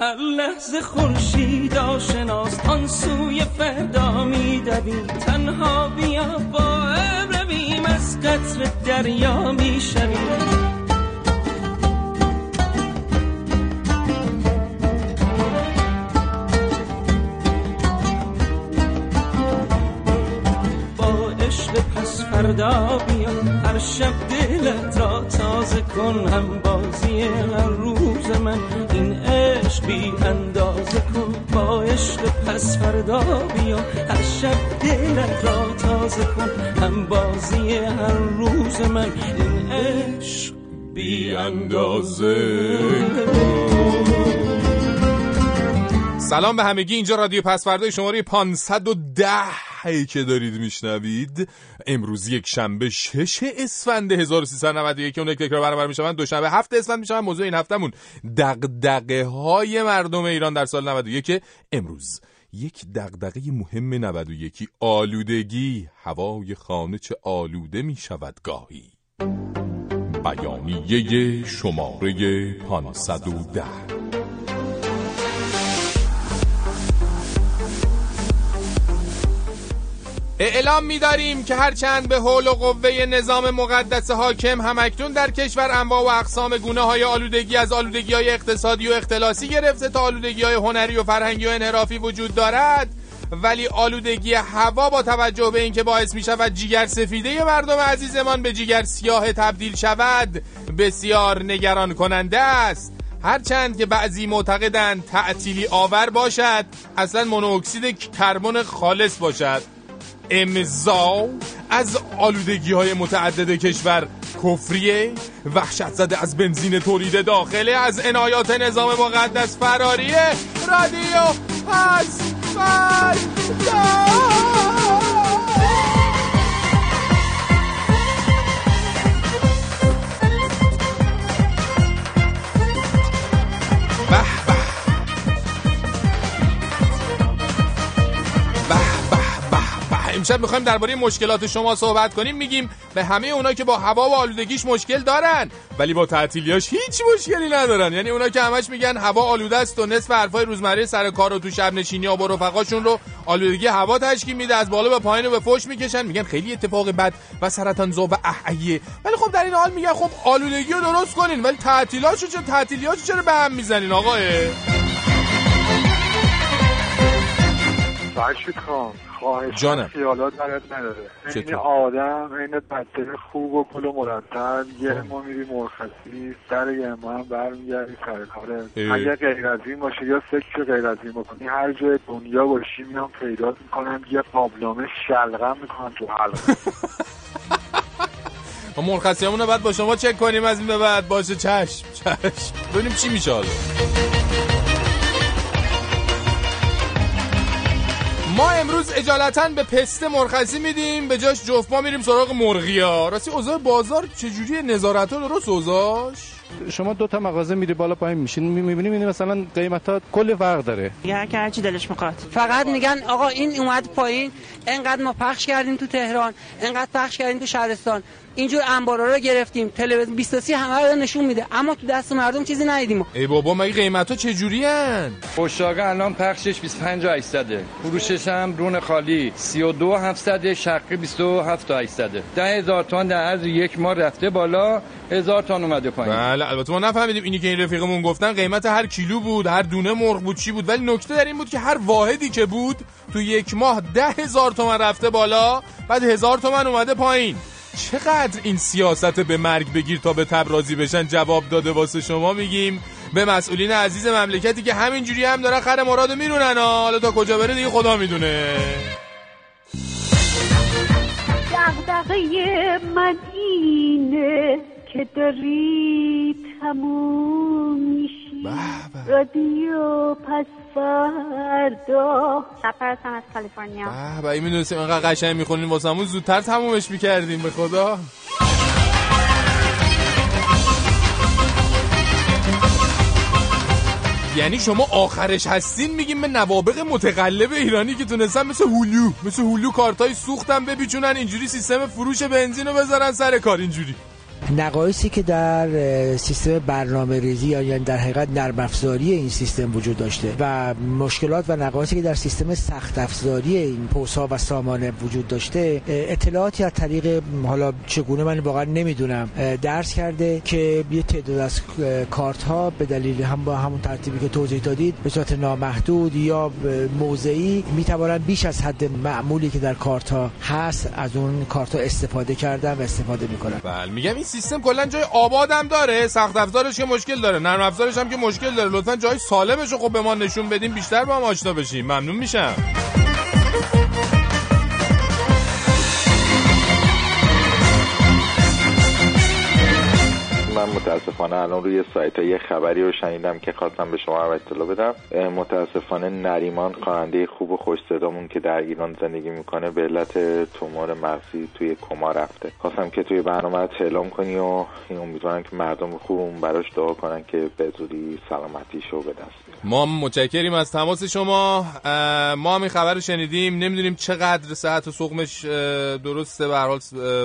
هر لحظه خورشید آشناست آن سوی فردا میدویم تنها بیا با رویم از قطر دریا می‌شویم فردا بیا. هر شب دلت را تازه کن. هم بازی هر روز من. این عشق بی اندازه کن. با عشق پس فردا بیا. هر شب دلت را تازه کن. هم بازی هر روز من. این عشق بی اندازه سلام به همگی. اینجا رادیو پسورده شماره 510 که دارید میشنوید امروز یک شنبه 6 اسفند 1391 که اون یک تکرار برابر می‌شوند. دوشنبه هفت اسفند می‌شوند. موضوع این هفتمون دغدغه های مردم ایران در سال 91 امروز. یک دغدغه مهم 91 آلودگی. هوای خانه چه آلوده می شود گاهی. بیانیه شماره 510 اعلام می‌داریم که هرچند به حول و قوه نظام مقدس حاکم همکنون در کشور انواع و اقسام گونه های آلودگی از آلودگی های اقتصادی و اختلاسی گرفته تا آلودگی های هنری و فرهنگی و انحرافی وجود دارد. ولی آلودگی هوا با توجه به اینکه باعث می شود جیگر سفیده مردم عزیزمان به جیگر سیاه تبدیل شود بسیار نگران کننده است. هرچند که بعضی معتقدند تعطیلی آور باشد اصلا مونوکسید کربن خالص باشد. امضا از آلودگی های متعدد کشور کفریه. وحشت زده از بنزین تولید داخله از عنایات نظام مقدس فراریه رادیو پس امشب می‌خوایم درباره مشکلات شما صحبت کنیم. میگیم به همه اونا که با هوا و آلودگیش مشکل دارن ولی با تعطیلیاش هیچ مشکلی ندارن. یعنی اونا که همش میگن هوا آلوده است و نصف حرفای روزمره سر کار و تو شب نشینی ها با رفقاشون رو آلودگی هوا تشکیل میده از بالا به پایین و به فوش می‌کشن. میگن خیلی اتفاق بد و سرطان زا و احیه. ولی خب در این حال میگن خب آلودگی رو درست کنین ولی تعطیلاشو چه تعطیلیاشو چرا به هم می‌زنین آقا خواهش جانم. خیالات برات نداره. این؟ آدم این بچه خوب و کل و مرتب. یه ما میری مرخصی سر یه ما هم برمیگردی سر کاره. اگه غیر از این باشه یا فکر غیر از این بکنی هر جای دنیا باشی میام پیدا می‌کنم. یه قابلمه شلغم می‌کنم تو حلقه. ما مرخصیامون رو بعد با شما چک کنیم از این به بعد. باشه چشم چشم. ببینیم چی میشه حالا. ما امروز اجالتا به پسته مرخصی میدیم به جاش جفت ما میریم سراغ مرغی ها راستی اوضاع بازار چجوری نظارت ها درست اوضاعش؟ شما دو تا مغازه میری بالا پایین میشین می‌بینی می‌بینی مثلا قیمت ها کل فرق داره. هر که هرچی دلش می‌خواد. فقط میگن آقا این اومد پایین انقدر ما پخش کردیم تو تهران انقدر پخش کردیم تو شهرستان. اینجور انبارا رو گرفتیم تلویزیون 23 همه رو نشون میده. اما تو دست مردم چیزی ندیدیم. ای بابا مگه قیمت ها چجوری هن؟ پشتاقه الان پخشش 25 و 800 فروشش هم رون خالی 32 700 شقی 27 تا 800 ده هزار تومان در عرض یک ماه رفته بالا هزار تومان اومده پایین. بله البته ما نفهمیدیم اینی که این رفیقمون گفتن قیمت هر کیلو بود هر دونه مرغ بود چی بود. ولی نکته در این بود که هر واحدی که بود تو یک ماه ده هزار تومن رفته بالا بعد هزار تومن اومده پایین. چقدر این سیاست به مرگ بگیر تا به تب راضی بشن جواب داده واسه شما میگیم؟ به مسئولین عزیز مملکتی که همینجوری هم دارن خر مرادو میرونن. حالا تا کجا بره دیگه خدا می‌دونه. دغدغه من اینه که داری تموم میشی. به به. رادیو پس فردا. شب هستم از کالیفرنیا. به به. این می‌دونستیم اینقدر قشنگ می‌خونین واسمون زودتر تمومش می‌کردیم به خدا. یعنی شما آخرش هستین میگیم به نوابق متقلب ایرانی که تونستن مثل هولو مثل هولو کارتای سوختن بپیچونن اینجوری سیستم فروش بنزین رو بذارن سر کار اینجوری. نقایصی که در سیستم برنامه ریزی یا یعنی در حقیقت نرم افزاری این سیستم وجود داشته و مشکلات و نقایصی که در سیستم سخت افزاری این پوسا و سامانه وجود داشته اطلاعاتی از طریق حالا چگونه من واقعا نمی‌دونم درس کرده که یه تعداد از کارت ها به دلیل هم با همون ترتیبی که توضیح دادید به صورت نامحدود یا موضعی می‌توانن بیش از حد معمولی که در کارت ها هست از اون کارت ها استفاده کردن و استفاده می‌کنن بله میگم این سیستم کلا جای آباد هم داره سخت افزارش که مشکل داره نرم افزارش هم که مشکل داره. لطفا جای سالمش رو خب به ما نشون بدین بیشتر با هم آشنا بشیم. ممنون میشم. متاسفانه الان روی سایت یه خبری رو شنیدم که خواستم به شما هم اطلاع بدم متاسفانه نریمان خواننده خوب و خوش صدامون که در ایران زندگی می‌کنه به علت تومور مغزی توی کما رفته خواستم که توی برنامه اعلام کنی و امیدوارم که مردم خوبمون براش دعا کنن که به زودی سلامتیشو به دست. ما متشکریم از تماس شما. ما هم این خبر شنیدیم. نمی‌دونیم چقدر صحت و سقمش درسته به حال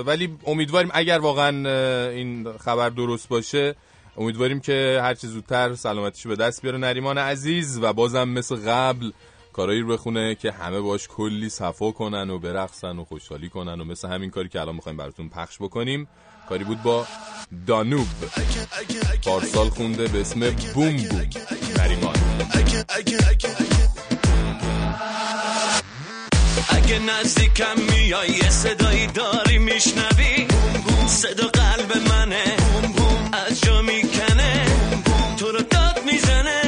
ولی امیدواریم اگر واقعا این خبر درست باشه امیدواریم که هر چه زودتر سلامتیشو به دست بیاره. نریمان عزیز و بازم مثل قبل کارایی رو بخونه که همه باش کلی صفا کنن و برقصن و خوشحالی کنن و مثل همین کاری که الان می‌خوایم براتون پخش بکنیم. کاری بود با دانوب. پارسال خونده به اسم بوم بوم. نزدیکم میای یه صدایی داری میشنوی؟ صدا قلب منه از جا می‌کنه تو رو داد می‌زنه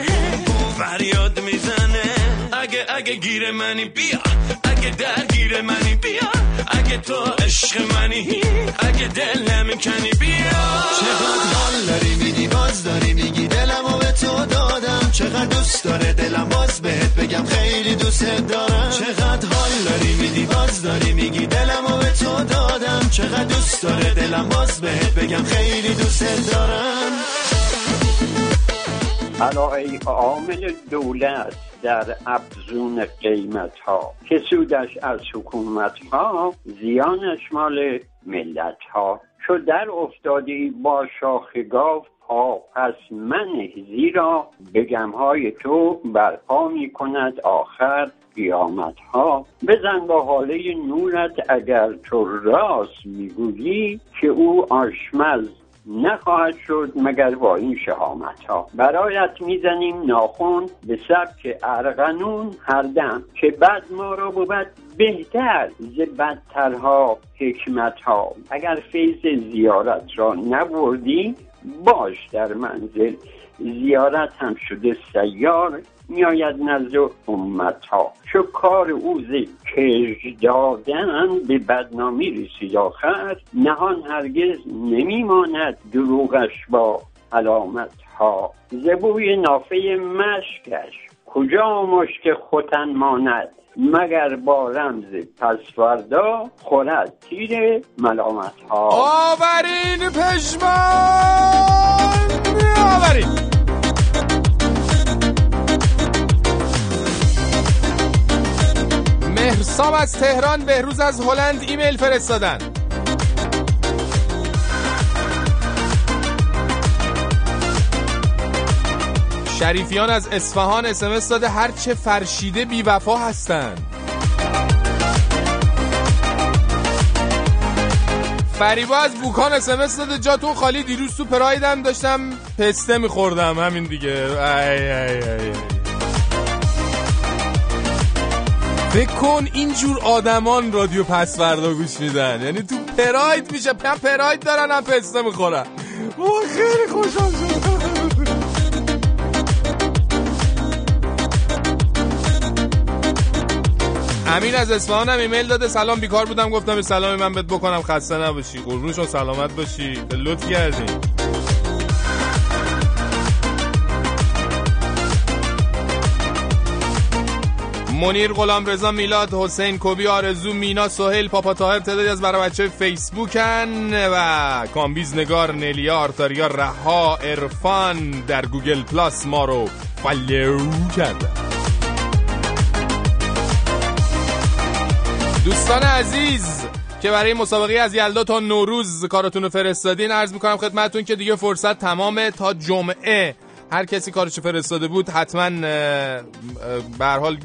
فریاد می‌زنه. اگه اگه گیر منی بیا اگه درگیر منی بیا اگه تو عشق منی اگه دل نمی‌کنی بیا. چقدر حال داری میدی باز داری میگی دلمو تو دادم. چقدر دوست داره دلم باز بهت بگم. خیلی دوست دارم. چقدر حال داری میدی؟ باز داری میگی. دلمو به تو دادم. چقدر دوست داره دلم باز بهت بگم. خیلی دوست دارم. علاقه عامل دولت در افزون قیمت ها که سودش از حکومت ها زیانش مال ملت ها چو در افتادی با شاخ گاو پس من زیرا بگم های تو برپا می کند آخر قیامت ها بزن با حاله نورت اگر تو راست می‌گویی که او آشمز نخواهد شد مگر با این شهامت ها برایت می‌زنیم ناخون به سبک ارغنون هر دم که بد ما را بود بهتر ز بدترها حکمت ها اگر فیض زیارت را نبردی باش در منزل زیارت هم شده سیار میآید نزد امت ها چو کار او ز کژ دادن به بدنامی رسید آخر نهان هرگز نمیماند دروغش با علامت ها زبوی نافه مشکش کجا مشک ختن ماند؟ مگر با رمز پسوردا خورد تیر ملامت ها آورین پشمان آورین! مهرسام از تهران بهروز از هلند ایمیل فرستادن. شریفیان از اصفهان اسمس داده هرچه فرشیده بی وفا هستن. فریبا از بوکان اسمس داده جاتون خالی دیروز تو پرایدم داشتم پسته میخوردم همین دیگه. ای ای ای ای. کن اینجور آدمان رادیو پسوردا گوش میدن. یعنی تو پراید میشه پراید دارن هم پسته می‌خورن. خیلی خوشحال شدم. امین از اصفهان هم ایمیل داده. سلام بیکار بودم گفتم سلامی بهت بکنم. خسته نباشی. قربونشون سلامت باشی. لطف کردین منیر غلام رضا میلاد حسین کوبی آرزو مینا سهیل پاپا طاهر تعدادی از بر و بچه فیسبوکن و کامبیز نگار نلیا آرتاریا رها عرفان در گوگل پلاس ما رو فالو کردن دوستان عزیز که برای مسابقه از یلدا تا نوروز کارتون رو فرستادین عرض می‌کنم خدمتون که دیگه فرصت تمامه تا جمعه. هر کسی کارش فرستاده بود حتما به حال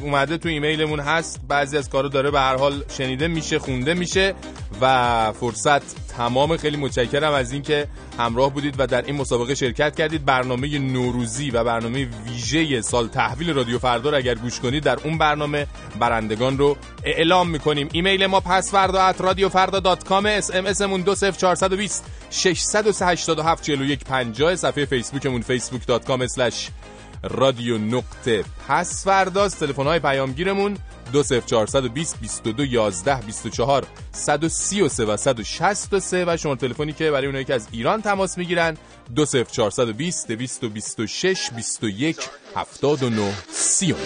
اومده تو ایمیلمون هست. بعضی از کارو داره به هر حال شنیده میشه خونده میشه و فرصت تمام خیلی متشکرم از اینکه همراه بودید و در این مسابقه شرکت کردید. برنامه نوروزی و برنامه ویژه سال تحویل رادیو فردا رو اگر گوش کنید در اون برنامه برندگان رو اعلام می‌کنیم. ایمیل ما پس at رادیو فردا dot com اس ام اس مون 20420 687 41 50 صفحه فیسبوکمون facebook dot com رادیو نقطه پس فرداست تلفن های پیامگیرمون 20420 22 11 24 133 و 163 و شماره تلفنی که برای اونایی که از ایران تماس می‌گیرن 20420 226 21 79 39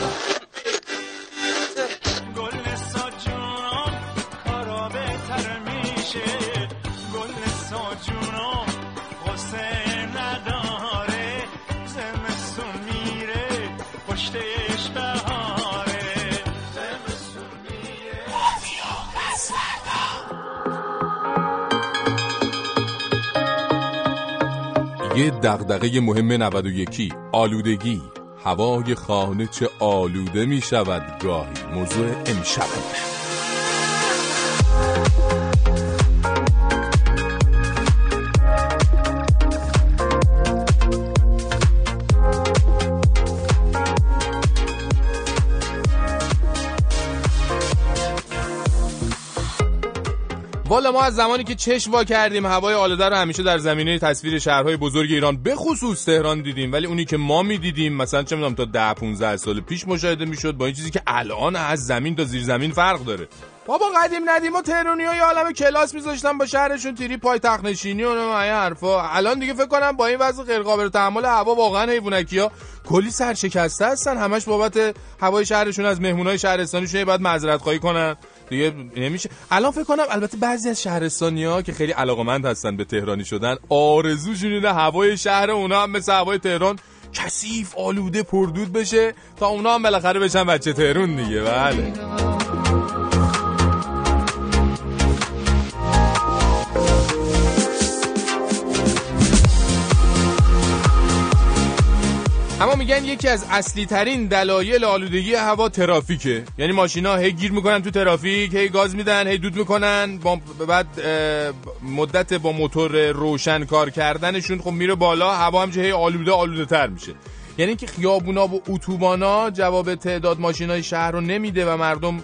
یه دغدغه مهم 91 آلودگی. هوای خانه چه آلوده می شود گاهی. موضوع امشب. والا ما از زمانی که چشم وا کردیم هوای آلوده رو همیشه در زمینه تصویر شهرهای بزرگ ایران به خصوص تهران دیدیم. ولی اونی که ما می‌دیدیم مثلا چه می‌دونم تا 10 15 سال پیش مشاهده می‌شد با این چیزی که الان از زمین تا زیر زمین فرق داره. بابا قدیم ندیم و تهرانی های عالم کلاس میذاشتن با شهرشون تیری پای تخت نشینی و این حرفا. الان دیگه فکر کنم با این وضع غیر قابل تحمل هوا واقعا حیوانکی ها کلی سرشکسته هستن. همش بابت هوای شهرشون از مهمونای شهرستانیشون بعد معذرت خواهی کنن. دیگه نمیشه. الان فکر کنم البته بعضی از شهرستانی ها که خیلی علاقمند هستن به تهرانی شدن آرزوشون اینه هوای شهر اونا هم مثل هوای تهران کثیف آلوده پردود بشه تا اونا هم بالاخره بشن بچه تهرون دیگه. بله. اما میگن یکی از اصلی ترین دلایل آلودگی هوا ترافیکه. یعنی ماشینا هی گیر می‌کنن تو ترافیک هی گاز میدن هی دود می‌کنن با بعد مدت با موتور روشن کار کردنشون خب میره بالا هوا هم هی آلوده آلوده تر میشه. یعنی که خیابونا و اتوبانا جواب تعداد ماشینای شهر رو نمیده و مردم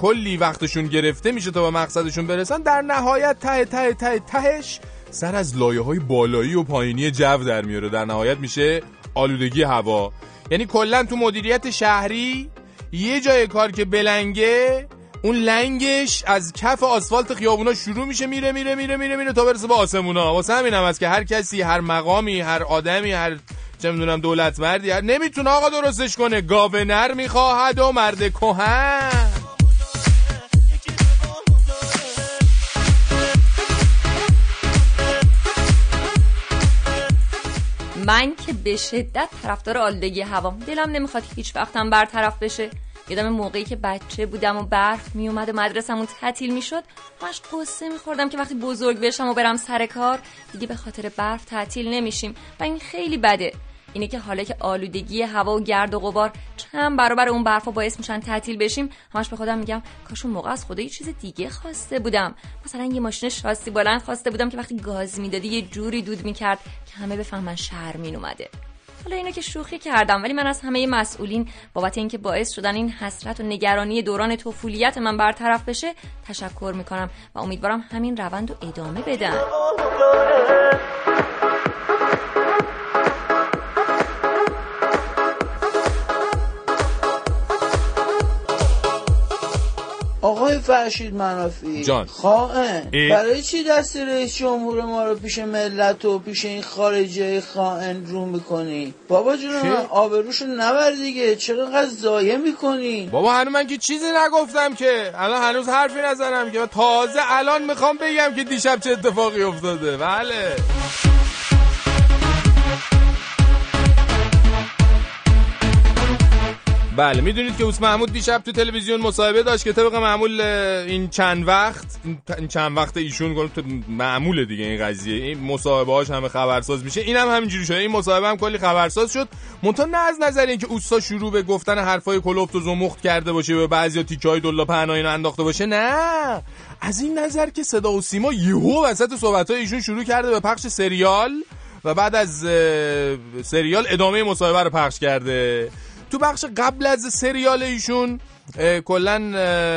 کلی وقتشون گرفته میشه تا به مقصدشون برسن. در نهایت ته ته ته تهش سر از لایه های بالایی و پایینی جو در میاره. در نهایت میشه آلودگی هوا. یعنی کلا تو مدیریت شهری یه جای کار که بلنگه اون لنگش از کف آسفالت خیابونا شروع میشه میره میره میره میره میره تا برسه به آسمونا. واسه همین هم است که هر کسی هر مقامی هر آدمی هر چه می‌دونم دولت مردی هر نمی‌تونه آقا درستش کنه. گاوه نر می‌خواهد و مرد کهن. من که به شدت طرفدار آلودگی هوا دلم نمی‌خواد هیچ وقتم برطرف بشه. یادم موقعی که بچه بودم و برف میومد و مدرسمون تعطیل می‌شد همش قصه میخوردم که وقتی بزرگ بشم و برم سر کار دیگه به خاطر برف تعطیل نمیشیم. و این خیلی بده. اینه که حالا که آلودگی هوا و گرد و غبار چند برابر اون برفا باعث میشن تعطیل بشیم همش به خودم میگم کاش اون موقع از خدا یه چیز دیگه خواسته بودم. مثلا یه ماشین شاسی بلند خواسته بودم که وقتی گاز می‌دادی یه جوری دود می‌کرد که همه بفهمن شرمین اومده حالا اینو که شوخی کردم ولی من از همه مسئولین بابت اینکه باعث شدن این حسرت و نگرانی دوران طفولیت من برطرف بشه تشکر می‌کنم و امیدوارم همین روند رو ادامه بدن. فرشید منافی. جان. خائن. برای چی دست رئیس جمهور ما رو پیش ملت و پیش این خارجه خائن رو می‌کنی؟ بابا جون؟ من آبروشو نبر دیگه. چرا انقدر ضایع می‌کنی؟ بابا هنوز من که چیزی نگفتم که. الان هنوز حرفی نزنم که. تازه الان می‌خوام بگم که دیشب چه اتفاقی افتاده. بله. بله می‌دونید که اوس محمود دیشب تو تلویزیون مصاحبه داشت که طبق معمول این چند وقت این چند وقت ایشون گفت تو معموله دیگه این قضیه این مصاحبه هاش همه خبرساز میشه اینم هم همینجوری شده این مصاحبه هم کلی خبرساز شد منتها نه از نظر اینکه اوستا شروع به گفتن حرفای کلفت و زمخت کرده باشه به بعضیا تیکه های دلا پهنا اینو انداخته باشه نه. از این نظر که صدا و سیما یهو وسط صحبت ایشون شروع کرده به پخش سریال و بعد از سریال ادامه مصاحبه رو پخش کرده. تو بخش قبل از سریال ایشون کلا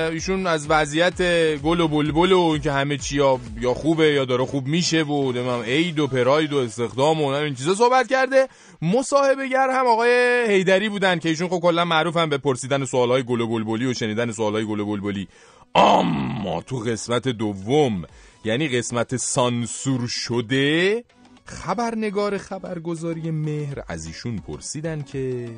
ایشون از وضعیت گل و بلبل و اینکه همه چی یا, خوبه یا داره خوب میشه و عید و پراید و استخدام و این چیزا صحبت کرده. مصاحبه گر هم آقای هیدری بودن که ایشون خب کلا معروفن به پرسیدن سوالهای گل و بلبلی و شنیدن سوالهای گل و بلبلی. اما تو قسمت دوم یعنی قسمت سانسور شده خبرنگار خبرگزاری مهر از ایشون پرسیدن که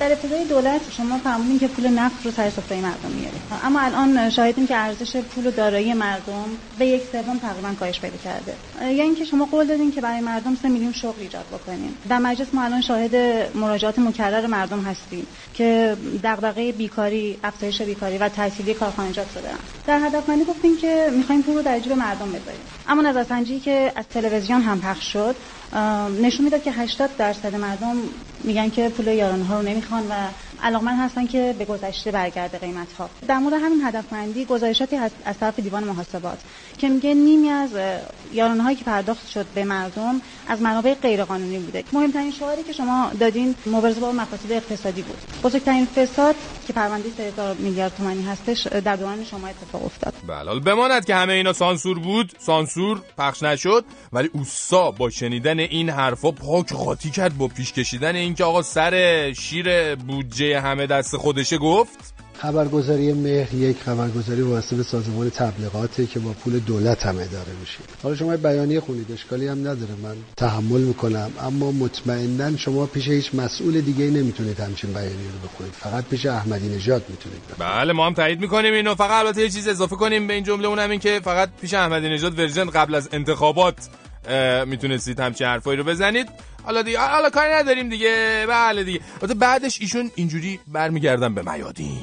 در ابتدای دولت شما فرمودین که پول نفت رو سر سفره مردم میارید اما الان شاهدیم که ارزش پول و دارایی مردم به یک سوم تقریبا کاهش پیدا کرده. یعنی اینکه شما قول دادین که برای مردم سه میلیون شغل ایجاد بکنیم. در مجلس ما الان شاهد مراجعات مکرر مردم هستیم که دغدغه بیکاری افزایش بیکاری و تحصیلی کارخانجات شده. در هدفمندی گفتیم که می‌خوایم پول رو در جیب مردم بذاریم. اما نظرسنجی که از تلویزیون هم پخش شد نشون می‌داد که 80 درصد مردم میگن که پول یارانه ها رو نمی‌خوان و علاقمند هستن که به گذشته برگرده قیمت ها در مورد همین هدفمندی گزارشاتی از طرف دیوان محاسبات که میگه نیمی از یارانه هایی که پرداخت شد به مردم از منابع غیرقانونی بوده. مهمترین شعاری که شما دادین مبارزه با مفاسد اقتصادی بود. بزرگترین فساد که پرونده 3000 میلیارد تومانی هستش در دوران شما اتفاق افتاد. بله بماند که همه اینا سانسور بود سانسور پخش نشد ولی اوسا با شنیدن این حرفا پاک قاطی کرد با پیش کشیدن اینکه آقا سر شیر بودجه همه دست خودشه گفت. خبرگزاری مهر یک خبرگزاری وابسته به سازمان تبلیغاته که با پول دولت هم اداره میشه. حالا شما یه بیانیه خونید اشکالی هم نداره من تحمل می‌کنم. اما مطمئنا شما پیش هیچ مسئول دیگه نمی‌تونید همچین بیانیه رو بخونید. فقط پیش احمدی نژاد می‌تونید بله ما هم تایید می‌کنیم اینو. فقط البته یه چیز اضافه کنیم به این جمله اونم این که فقط پیش احمدی نژاد ورژن قبل از انتخابات می‌تونستید همچین حرفایی رو بزنید. حالا دیگه حالا کاری نداریم دیگه. بله دیگه. بعدش ایشون اینجوری برمیگردن به میادین.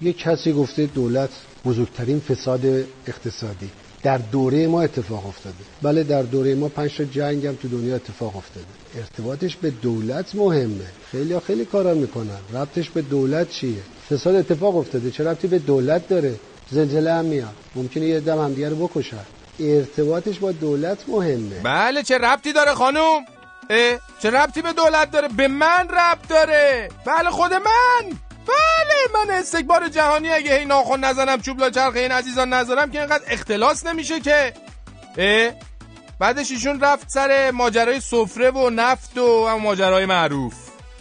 یک کسی گفته دولت بزرگترین فساد اقتصادی. در دوره ما اتفاق افتاده. بله در دوره ما پنج جنگ هم تو دنیا اتفاق افتاده. ارتباطش به دولت مهمه. خیلی خیلی کارا می‌کنن. ربطش به دولت چیه؟ فساد اتفاق افتاده. چه ربطی به دولت داره؟ زلزله هم میاد. ممکنه یه دم همدیگه رو بکشن. ارتباطش با دولت مهمه. بله چه ربطی داره خانوم اه، چه ربطی به دولت داره؟ به من ربط داره؟ بله خود من! بله من استکبار جهانی اگه هی ناخن نزنم چوب لا چرخ این عزیزان نذارم که اینقدر اختلاس نمیشه که. اه؟ بعدش ایشون رفت سر ماجرای سفره و نفت و ماجرای معروف.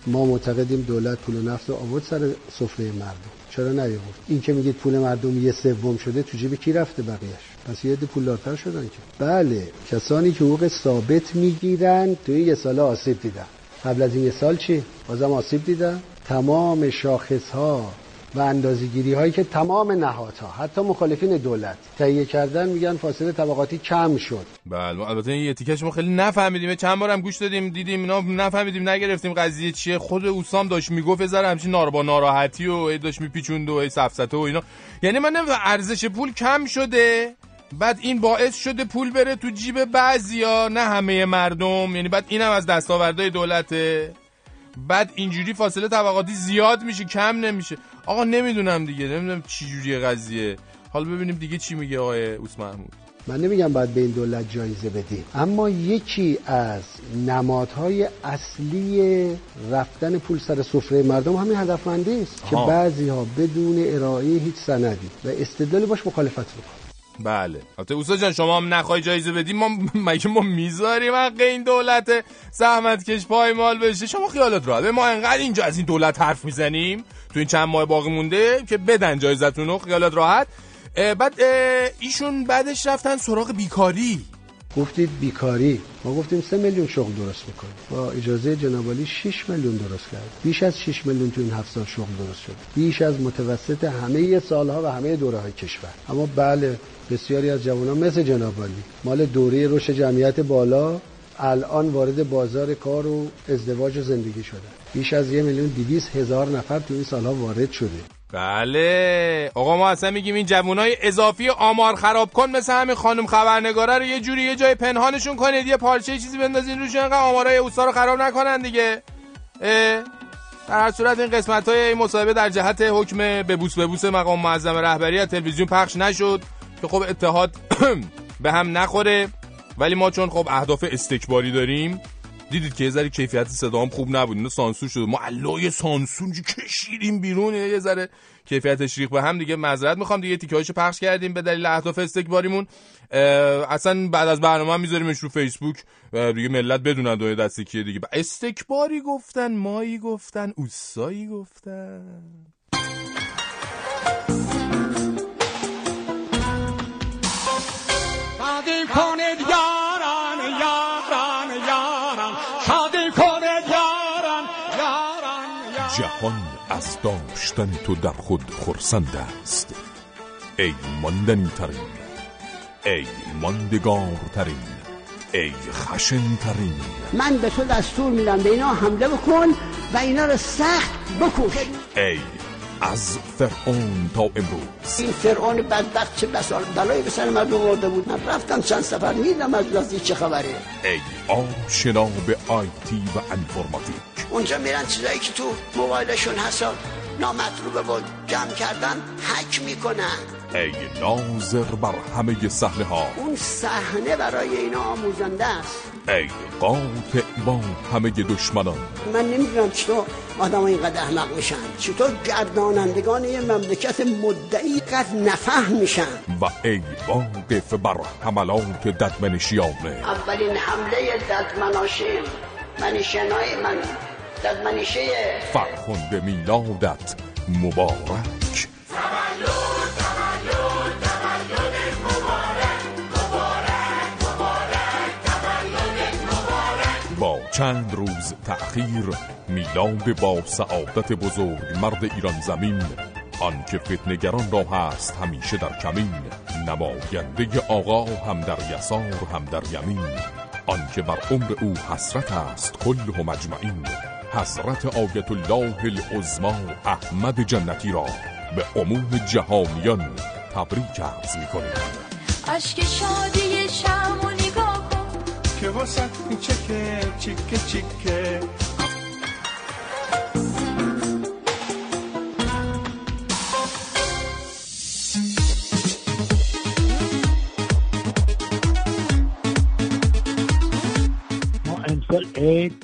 ما معتقدیم دولت پول نفت رو آورد سر سفره مردم. چرا نیاورد؟ این که میگید پول مردم یه سوم شده تو جیب کی رفته بقیهش پس یه عده پولدارتر شدن که. بله کسانی که حقوق ثابت می‌گیرن تو این یه سال آسیب دیدن. قبل از این یه سال چی؟ بازم آسیب دیدن. تمام شاخص ها و اندازه‌گیری هایی که تمام نهادها حتی مخالفین دولت تهیه کردن میگن فاصله طبقاتی کم شد. بله البته این یه تیکش ما خیلی نفهمیدیم. چند بارم گوش دادیم دیدیم اینا نفهمیدیم نگرفتیم. قضیه چیه؟ خود اوسام داشت می‌گفت زره همچین نار با ناراحتی و هی داشت میپیچوند و هی سفسته و اینا. یعنی من ارزش پول کم شده؟ بعد این باعث شده پول بره تو جیب بعضیا نه همه مردم. یعنی بعد اینم از دستاوردهای دولته بعد اینجوری فاصله طبقاتی زیاد میشه کم نمیشه. آقا نمی‌دونم دیگه نمی‌دونم چی جوریه قضیه. حالا ببینیم دیگه چی میگه آقای اوس محمود. من نمیگم باید به این دولت جایزه بدیم اما یکی از نمادهای اصلی رفتن پول سر سفره مردم همین هدفمندی است که آها. بعضی ها بدون ارائه هیچ سندی و استدلالی باش مخالفت می‌کنن بله. البته اوسا جان شما هم نخوای جایزه بدیم ما مگه ما می‌ذاریم حق این دولت زحمت کش پایمال بشه؟ شما خیالت راحت. ما انقدر اینجا از این دولت حرف می‌زنیم تو این چند ماه باقی مونده که بدن جایزتون رو خیالت راحت. اه، بعد اه، ایشون بعدش رفتن سراغ بیکاری. گفتید بیکاری. ما گفتیم سه میلیون شغل درست می‌کنیم. با اجازه جنابالی 6 میلیون درست کرد بیش از 6 میلیون تو این هفت سال شغل درست شد. بیش از متوسط همه سالها و همه دوره های کشور. اما بله بسیاری از جوانان مثل جنابالی مال دوره رشد جمعیت بالا الان وارد بازار کار و ازدواج و زندگی شدن. بیش از یه میلیون دیویس هزار نفر تو این سالها وارد شده. بله. آقا ما اصلا میگیم این جوانای اضافی آمار خراب کن مثل همین خانم خبرنگاره رو یه جوری یه جای پنهانشون کنید. یه پارچه چیزی بندازین روش انقدر آمارای اوستا رو خراب نکنن دیگه. در هر صورت این قسمت های مصاحبه در جهت حکم ببوس ببوس مقام معظم رهبری از تلویزیون پخش نشد. که خب اتحاد به هم نخوره ولی ما چون خب اهداف استکباری داریم دیدید که یه ذره کیفیت صدام خوب نبود اینو سانسور شد ما علای سانسور کشیدیم بیرون یه ذره کیفیتش ریخ به هم دیگه معذرت می‌خوام. دیگه تیکه‌هاشو پخش کردیم به دلیل اهداف استکباریمون. اصلا بعد از برنامه هم میذاریمش رو فیسبوک. دیگه ملت بدونن دو دستی کیه دیگه. استکباری گفتن مایی گفتن اوسایی گفتن. جهان از داشتن تو در خود خرسند است. ای ماندنی ترین ای ماندگار ترین ای خشن ترین من به تو دستور میدم به اینا حمله بکن و اینا رو سخت بکش. ای از فرعون تا امروز. این فرعون بدبخت چه بسال بلایی به سر مردم آورده بود؟ من رفتم چند سفر میدم از لحظه چه خبره. ای آشنا به آیتی و انفرماتیک اونجا میرن چیزایی که تو موبایلشون هست رو نامطلوبه و جمع کردن حک می‌کنن. ای ناظر بر همه صحنه ها اون صحنه برای اینا آموزنده است. ای قاطع با همه دشمنان. من نمی‌دونم چطور آدم اینقدر احمق میشن. چطور گردانندگان یه مملکت مدعی قد نفهم میشن. و ای واقف بر حملات ددمنشیانه اولین حمله ددمناشین منیشنای من. ددمنیشه فرخنده میلادت مبارک. با چند روز تأخیر میلاد با سعادت بزرگ مرد ایران زمین. آنکه فتنگران را هست همیشه در کمین. نماینده آقا هم در یسار هم در یمین. آنکه بر عمر او حسرت است کله مجمعین. حضرت آیت الله العظما احمد جنتی را به عموم جهانیان تبریک عرض می‌کنیم. اشک شادی شم و نگاه کن. که واسه چکه چیکه چیکه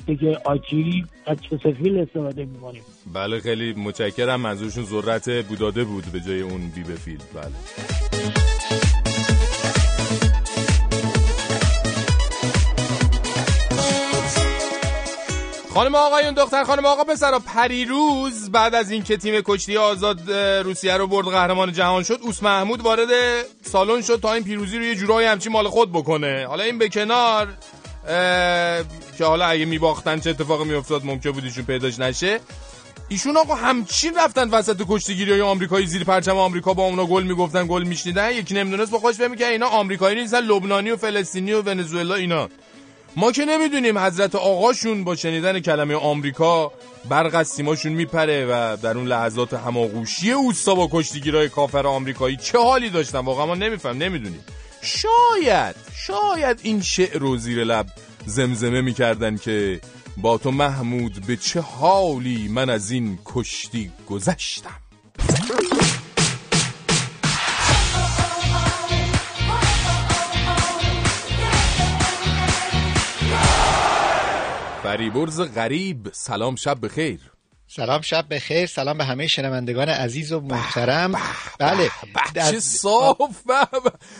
دیگه آجی از چسفیل استفاده می‌کنیم. بله خیلی متشکرم. منظورشون ذرت بوداده بود به جای اون بی بفیل بله. خانم آقایون دختر خانم آقا پسرا پریروز بعد از اینکه تیم کشتی آزاد روسیه رو برد قهرمان جهان شد اوس محمود وارد سالن شد تا این پیروزی رو یه جورایی همچی مال خود بکنه. حالا این به کنار که حالا اگه میباختن چه اتفاقی میافتاد ممکن بود ایشون پیداش نشه. ایشون آقا همچین رفتن وسط کشتیگیری های آمریکایی زیر پرچم آمریکا با اونا گل می‌گفتن گل میشنیدن. یکی نمی‌دونست با خودش فکر می‌کرد اینا آمریکایی نیستن لبنانی و فلسطینی و ونزوئلا اینا. ما که نمی‌دونیم حضرت آقاشون با شنیدن کلمه آمریکا برق از سیماشون میپره و در اون لحظات هماغوشی اوستا با کشتیگیرای کافر آمریکایی چه حالی داشتن؟ واقعا ما نمیفهم نمی‌دونیم. شاید شاید این شعر رو زیر لب زمزمه می‌کردن که با تو محمود به چه حالی من از این کشتی گذشتم. فریبرز غریب سلام شب بخیر. سلام شب بخیر. سلام به همه شنوندگان عزیز و محترم. بله. چه صاف.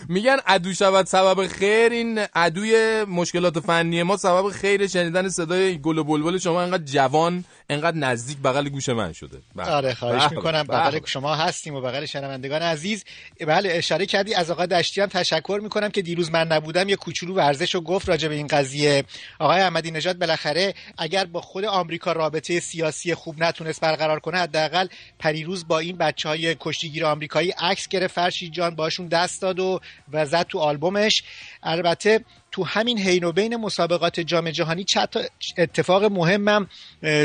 میگن عدو شود سبب خیر. این عدوی مشکلات فنی ما سبب خیر. شنیدن صدای گل و بلبل شما انقدر جوان انقدر نزدیک بغل گوش من شده. بله. آره خواهش بله، می‌کنم. بله. بغل شما هستیم و بغل شنوندگان عزیز. بله اشاره کردی از آقای دشتی هم تشکر می‌کنم که دیروز من نبودم یه کوچولو ورزش رو گفت راجع به این قضیه. آقای احمدی نژاد بالاخره اگر با خود آمریکا رابطه سیاسی خوب نتونست برقرار کنه حداقل پریروز با این بچه های کشتیگیر آمریکایی عکس گرفت. فرشید جان باشون دست داد و و زد تو آلبومش. البته تو همین حین و بین مسابقات جام جهانی چند اتفاق مهمم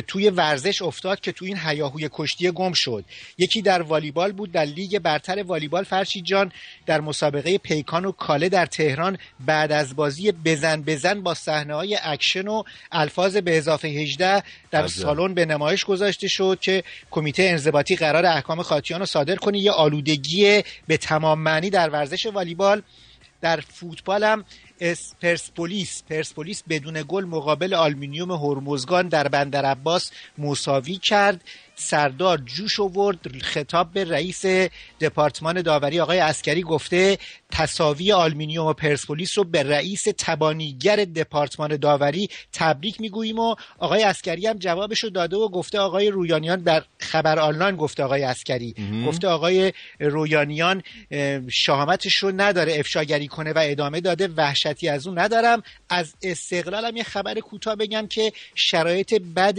توی ورزش افتاد که تو این هیاهوی کشتی گم شد. یکی در والیبال بود در لیگ برتر والیبال فرشید جان در مسابقه پیکان و کاله در تهران بعد از بازی بزن بزن با صحنه های اکشن و الفاظ به اضافه 18 در. سالن به نمایش گذاشته شد که کمیته انضباطی قراره احکام خاطیان رو صادر کنه. یه آلودگی به تمام معنی در ورزش والیبال. در فوتبال هم اس- پرسپولیس. پرسپولیس بدون گل مقابل آلومینیوم هرمزگان در بندر عباس مساوی کرد. سردار جوش آورد خطاب به رئیس دپارتمان داوری آقای اسکری گفته تساوی آلومینیوم و پرسپولیس رو به رئیس تبانیگر دپارتمان داوری تبریک می‌گوییم و آقای اسکری هم جوابشو داده و گفته آقای رویانیان در خبر آنلاین گفته آقای اسکری. گفته آقای رویانیان شهامتش رو نداره افشاگری کنه و ادامه داده وحشتی از اون ندارم از استقلالم یه خبر کوتاه بگم که شرایط بد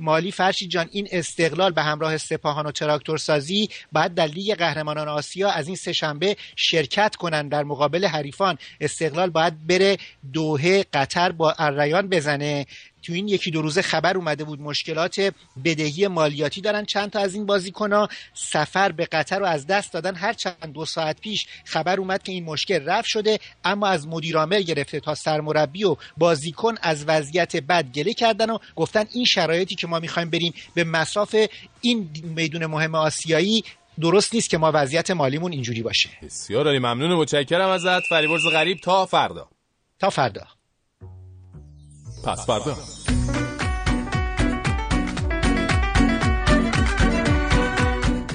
مالی فرشی جان این استقلال به همراه سپاهان و تراکتور سازی باید در لیگ قهرمانان آسیا از این سهشنبه شرکت کنن در مقابل حریفان استقلال باید بره دوحه قطر با الریان بزنه. تو این یکی دو روزه خبر اومده بود مشکلات بدهی مالیاتی دارن چند تا از این بازیکنها. سفر به قطر رو از دست دادن. هر چند دو ساعت پیش خبر اومد که این مشکل رفع شده اما از مدیرعامل گرفته تا سرمربی و بازیکن از وضعیت بد گله کردن و گفتن این شرایطی که ما می‌خوایم بریم به مصاف این میدون مهم آسیایی درست نیست که ما وضعیت مالیمون اینجوری باشه. بسیار عالی ممنون و متشکرم ازت. فریبرز غریب تا فردا. تا فردا. پس فردا.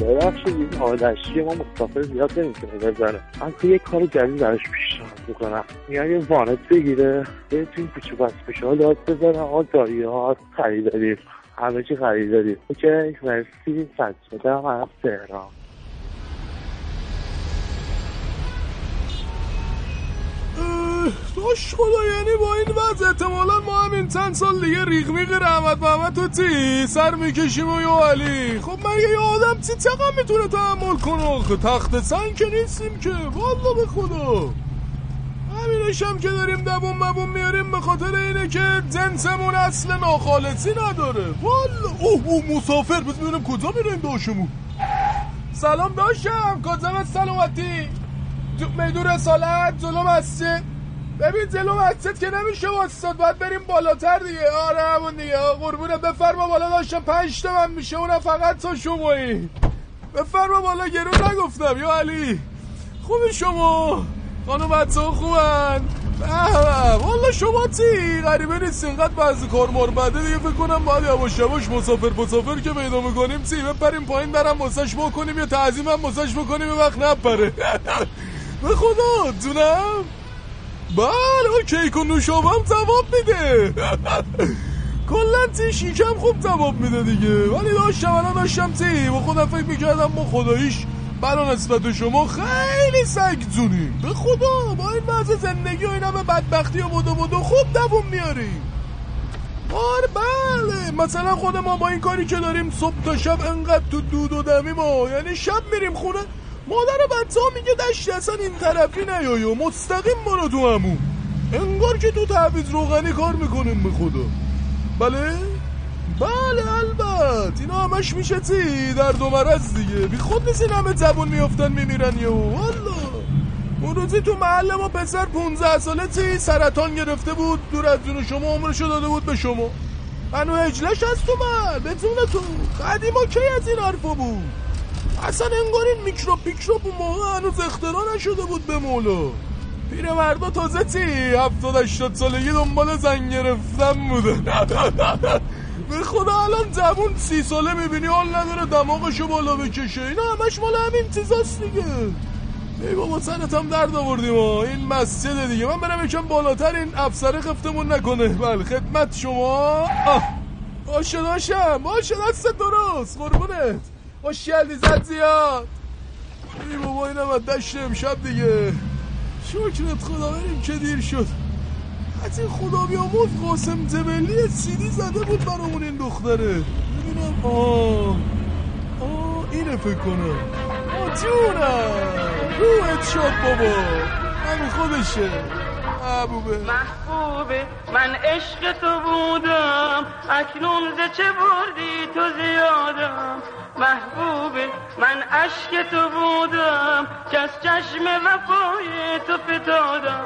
ببخشید این آدشتی ما مسافر زیاد نمی‌تونه بزنه من که یه کار جدید براش پیشنهاد می‌کنم. میان یه وانت بگیره به تو این کوچه بس پیشه ها داد بزنه. آقا دایی ها خریداری همه چی خریداری اوکی مرسی. سجاده از تهران. داش خدا یعنی با این وضع احتمالا ما همین چند سال دیگه ریغ میغ رحمت محمد و تی سر می‌کشیم و یا علی؟ خب من یه آدم تی چقدر می‌تونه تحمل کنه تخت سنگ که نیستیم که. والا به خدا. همینش هم که داریم دوون مبون میاریم به خاطر اینه که جنسمون اصل ناخالصی نداره. والا اوه اوه مسافر. بس ببینم کجا میریم داشمون؟ سلام داشتم. کجا سلامتی. میدون رسالت جلو مسجد. ببین جلو مسجد که نمیشه واسطاد باید بریم بالاتر دیگه. آره همون دیگه. قربونه بفرما بالا داشتم پنج تا من میشه. اونم فقط تا شمایی. بفرما بالا گرون نگفتم. یا علی خوبی شما. خانم بچه خوبن. والا شما چی؟ غریبه نیست اینقدر بعضی کار مار بده دیگه فکر کنم باید یواش یواش مسافر مسافر که پیدا می‌کنیم. چی؟ بپریم پایین برم واسش بکنیم یا تعظیم هم واسش بکنیم. وقت نپره. به خدا جونم. بله اون کیک و نوشابم جواب میده. کلا تی شیکم خوب جواب میده دیگه. ولی داشتم الان داشتم تی. با خودم فکر می‌کردم ما خداییش برا نسبت شما خیلی سگ جونیم. به خدا با این وضع زندگی و این همه بدبختی و بدو بدو خوب دووم میاریم. آره بله مثلا خود ما با این کاری که داریم صبح تا شب انقدر تو دود و دمی ما. یعنی شب میریم خونه مادر بچه ها میگه دشت اصلا این طرفی نیایی و مستقیم برو تو همون. انگار که تو تحویز روغنی کار می‌کنیم به خدا. بله؟ بله البته اینا همش میشه چی؟ در دو مرز دیگه. بی خود نیست این همه زبون میفتن میمیرن یه والا اون روزی تو محل ما پسر 15 ساله چی؟ سرطان گرفته بود. دور از جون شما عمرشو داده بود به شما. منو اجلش از تو من بدون تو. قدیما کی از این حرفا بود؟ اصلا انگار این میکروب میکروب اون موقع هنوز اختراع نشده بود به مولا. پیر مردا تازه چی؟ هفتاد هشتاد سالگی دنبال زن گرفتن بودن به خدا الان جوون سی ساله می‌بینی حال نداره دماغشو بالا بکشه. اینا همش مال همین چیزاست دیگه. ای بابا سرت هم درد آوردیم این مسجد دیگه. من برم یکم بالاتر این افسر خفتمون نکنه. بله خدمت شما. باشه داشتم. باشه دست درست. قربونت. خوشگلی زد زیاد ای بابا اینم از دشت امشب دیگه شکرت خدا بریم که دیر شد از این خدا بیاموز قاسم زبلی سیدی زده بود برامون این دختره ببینم آه آه اینه فکر کنم آه روحت شد بابا همین خودشه محبوبه. محبوبه. من عشق تو بودم. اکنون ز چه بردی تو زیادم؟ محبوبه. من عشق تو بودم. که از چشم وفای تو فتادم.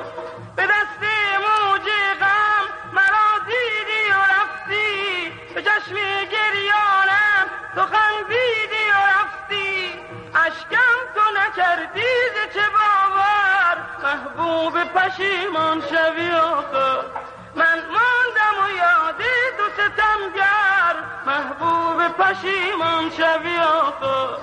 به دست موج غم مرا دیدی و رفتی. به چشم گریانم تو خندیدی و رفتی. اشکم تو نکردی ز چه باور؟ محبوب پشیمان شوی آخر من ماندم و یاد تو ستمگر محبوب پشیمان شوی آخر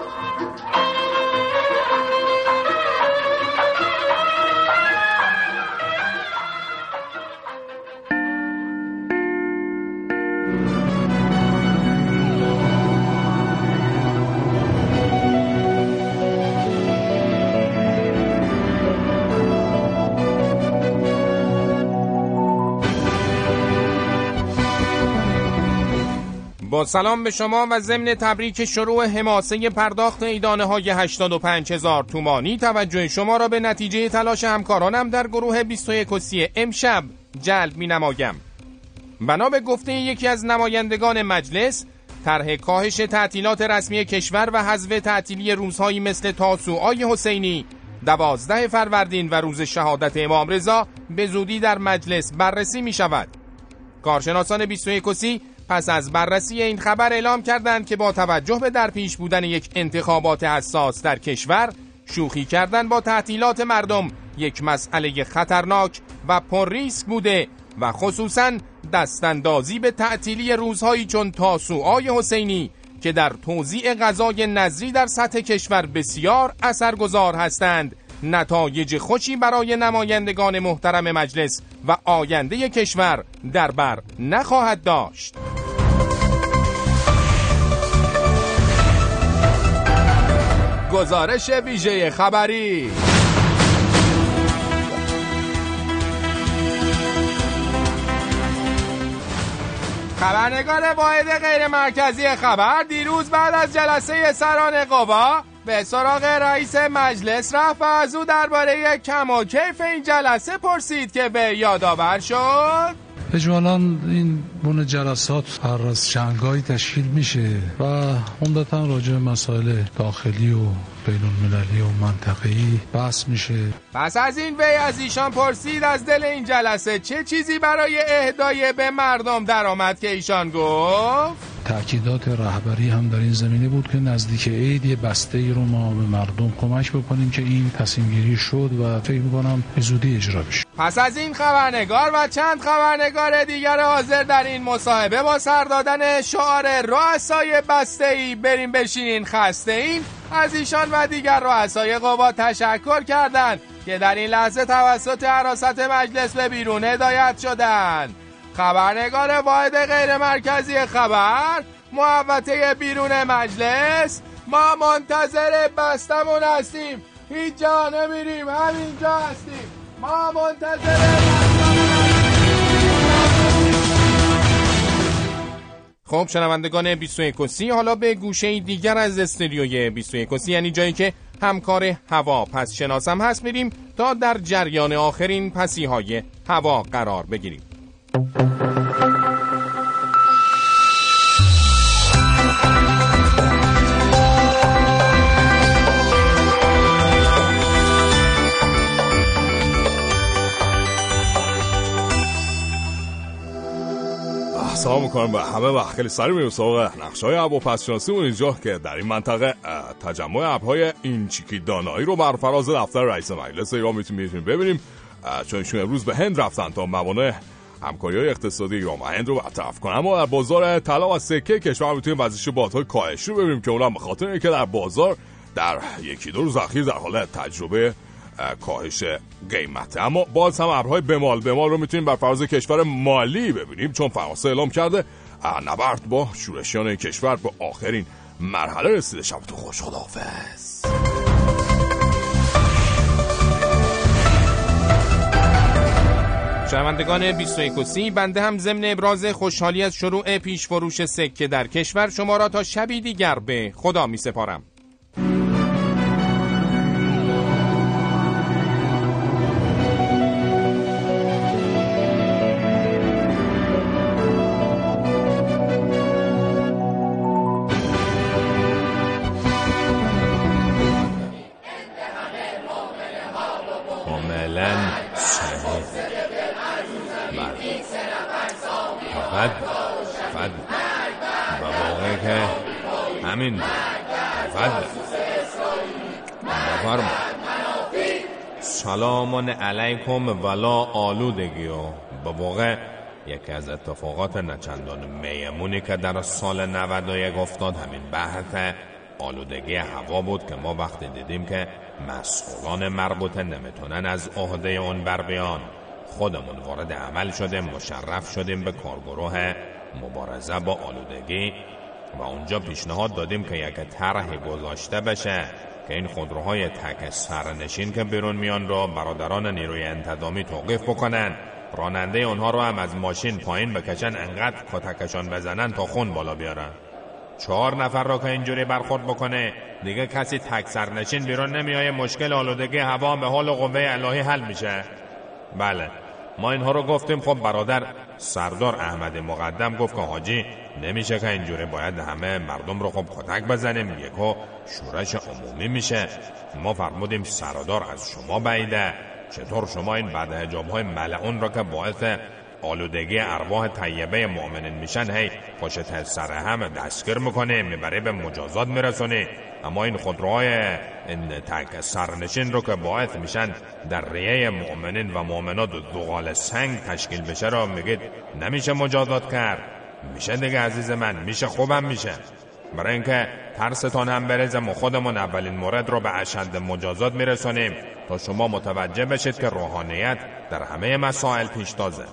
با سلام به شما و ضمن تبریک شروع حماسه پرداخت ایدانه های 85 هزار تومانی. توجه شما را به نتیجه تلاش همکارانم در گروه 21 کسی امشب جلب می نمایم بنا به گفته یکی از نمایندگان مجلس طرح کاهش تعطیلات رسمی کشور و حذف تعطیلی روزهایی مثل تاسوعای حسینی دوازده فروردین و روز شهادت امام رضا به زودی در مجلس بررسی می شود کارشناسان 21 کسی پس از بررسی این خبر اعلام کردند که با توجه به در پیش بودن یک انتخابات حساس در کشور شوخی کردن با تعطیلات مردم یک مسئله خطرناک و پر ریسک بوده و خصوصا دستاندازی به تعطیلی روزهایی چون تاسوعای حسینی که در توزیع غذای نظری در سطح کشور بسیار اثرگذار هستند. نتایج خوشی برای نمایندگان محترم مجلس و آینده کشور در بر نخواهد داشت. گزارش ویژه خبری. خبرنگار واحد غیر مرکزی خبر دیروز بعد از جلسه سران قوا به سراغ رئیس مجلس رفت و از او درباره کم و کیف این جلسه پرسید که به یادآور شد. اجمالا این بون جلسات هر از شنگایی تشکیل میشه و عمدتا راجع مسائل داخلی و بین المللی و منطقه‌ای بحث میشه. پس از این وی از ایشان پرسید از دل این جلسه چه چیزی برای اهدای به مردم درآمد که ایشان گفت؟ تأکیدات رهبری هم در این زمینه بود که نزدیک عید یه بسته ای رو ما به مردم کمک بکنیم که این تصمیم گیری شد و فکر می‌کنم به زودی اجرا بشه. پس از این خبرنگار و چند خبرنگار دیگر حاضر در این مصاحبه با سر دادن شعار رؤسای بسته ای بریم بشینین خسته این از ایشان و دیگر رؤسای قوا تشکر کردند که در این لحظه توسط حراست مجلس به بیرون هدایت شدند خبرنگار واحد غیر مرکزی خبر محوطه بیرون مجلس ما منتظر بستمون هستیم. هیچ جا نمیریم همینجا هستیم. ما منتظر خب شنوندگان 21 کسی حالا به گوشه دیگر از استودیوی 21 کسی یعنی جایی که همکار هوا پس شناسم هست میریم تا در جریان آخرین پسی های هوا قرار بگیریم. سلام می‌کنم. به همه وقت خیلی سری میریم سراغ نقشه های عب و پسشناسی اون اینجا که در این منطقه تجمع عب های این چیکی دانایی رو بر فراز دفتر رئیس مجلس ایران می‌تونیم ببینیم. چون ایشون امروز به هند رفتن تا موانع همکاری های اقتصادی ایران و هند رو برطرف کنن. اما در بازار طلا و سکه کشور می‌تونیم وزش بادهای کاهش رو ببینیم که اونم به خاطر اینکه در بازار در یکی دو روز اخیر در حال تجربه کاهش قیمته اما باز هم ابرهای بمال. بمال رو می‌تونیم بر فراز کشور مالی ببینیم چون فرانسه اعلام کرده نبرد با شورشیان کشور به آخرین مرحله رسیده. شبتون خوش خداحافظ شنوندگان 21 و 30 بنده هم ضمن ابراز خوشحالی از شروع پیش فروش سکه در کشور. شما را تا شبی دیگر به خدا می سپارم سلام علیکم ولا آلودگی و به واقع یکی از اتفاقات نچندان میمونی که در سال 91 افتاد. همین بحث آلودگی هوا بود که ما وقتی دیدیم که مسئولان مربوطه نمی‌تونن از عهده اون بر بیان. خودمون وارد عمل شدیم مشرف شدیم به کارگروه مبارزه با آلودگی و اونجا پیشنهاد دادیم که یک طرحی گذاشته بشه. که این خودروهای تک سرنشین که بیرون میان را برادران نیروی انتظامی توقیف بکنن. راننده اونها رو هم از ماشین پایین بکشن انقدر کتکشان بزنن تا خون بالا بیارن. چهار نفر را که اینجوری برخورد بکنه دیگه کسی تک سرنشین بیرون نمیایه مشکل آلودگی هوا به حال قوه الهی حل میشه. بله ما اینها رو گفتیم خب برادر سردار احمد مقدم گفت که حاجی نمیشه که اینجوری باید همه مردم رو خب کتک بزنیم. یکو شورش عمومی میشه. ما فرمودیم سردار از شما بعیده. چطور شما این بعد های ملعون را که باعث آلودگی ارواح طیبه مؤمنین میشن هی پشت سر هم دستگیر می‌کنه می‌بره به مجازات میرسونه اما این خودروهای این تک سرنشین رو که باعث میشن در ریه مؤمنین و مؤمنات دوغال سنگ تشکیل بشه را میگید. نمیشه مجازات کرد. میشه دیگه عزیز من میشه خوبم میشه. برای اینکه ترستان هم برزم و خودمون اولین مورد رو به اشد مجازات میرسونیم تا شما متوجه بشید که روحانیت در همه مسائل پیشتازه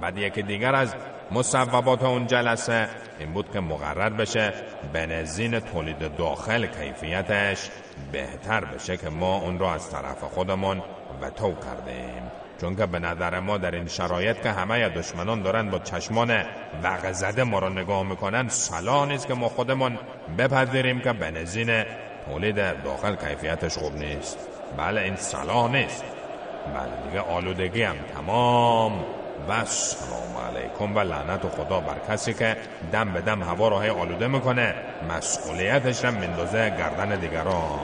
بعد یکی دیگر از مصوبات اون جلسه این بود که مقرر بشه بنزین تولید داخل کیفیتش بهتر بشه که ما اون رو از طرف خودمون وتو کردیم. چون که به نظر ما در این شرایط که همه دشمنان دارن با چشمان وقع زده ما رو نگاه می‌کنن صلاح نیست که ما خودمون بپذیریم که بنزین تولید داخل کیفیتش خوب نیست. بله این صلاح نیست. بله دیگه آلودگی هم تمام. و سلام علیکم و لعنت خدا بر کسی که دم به دم هوا هی آلوده می‌کنه مسئولیتش رو مندازه گردن دیگران.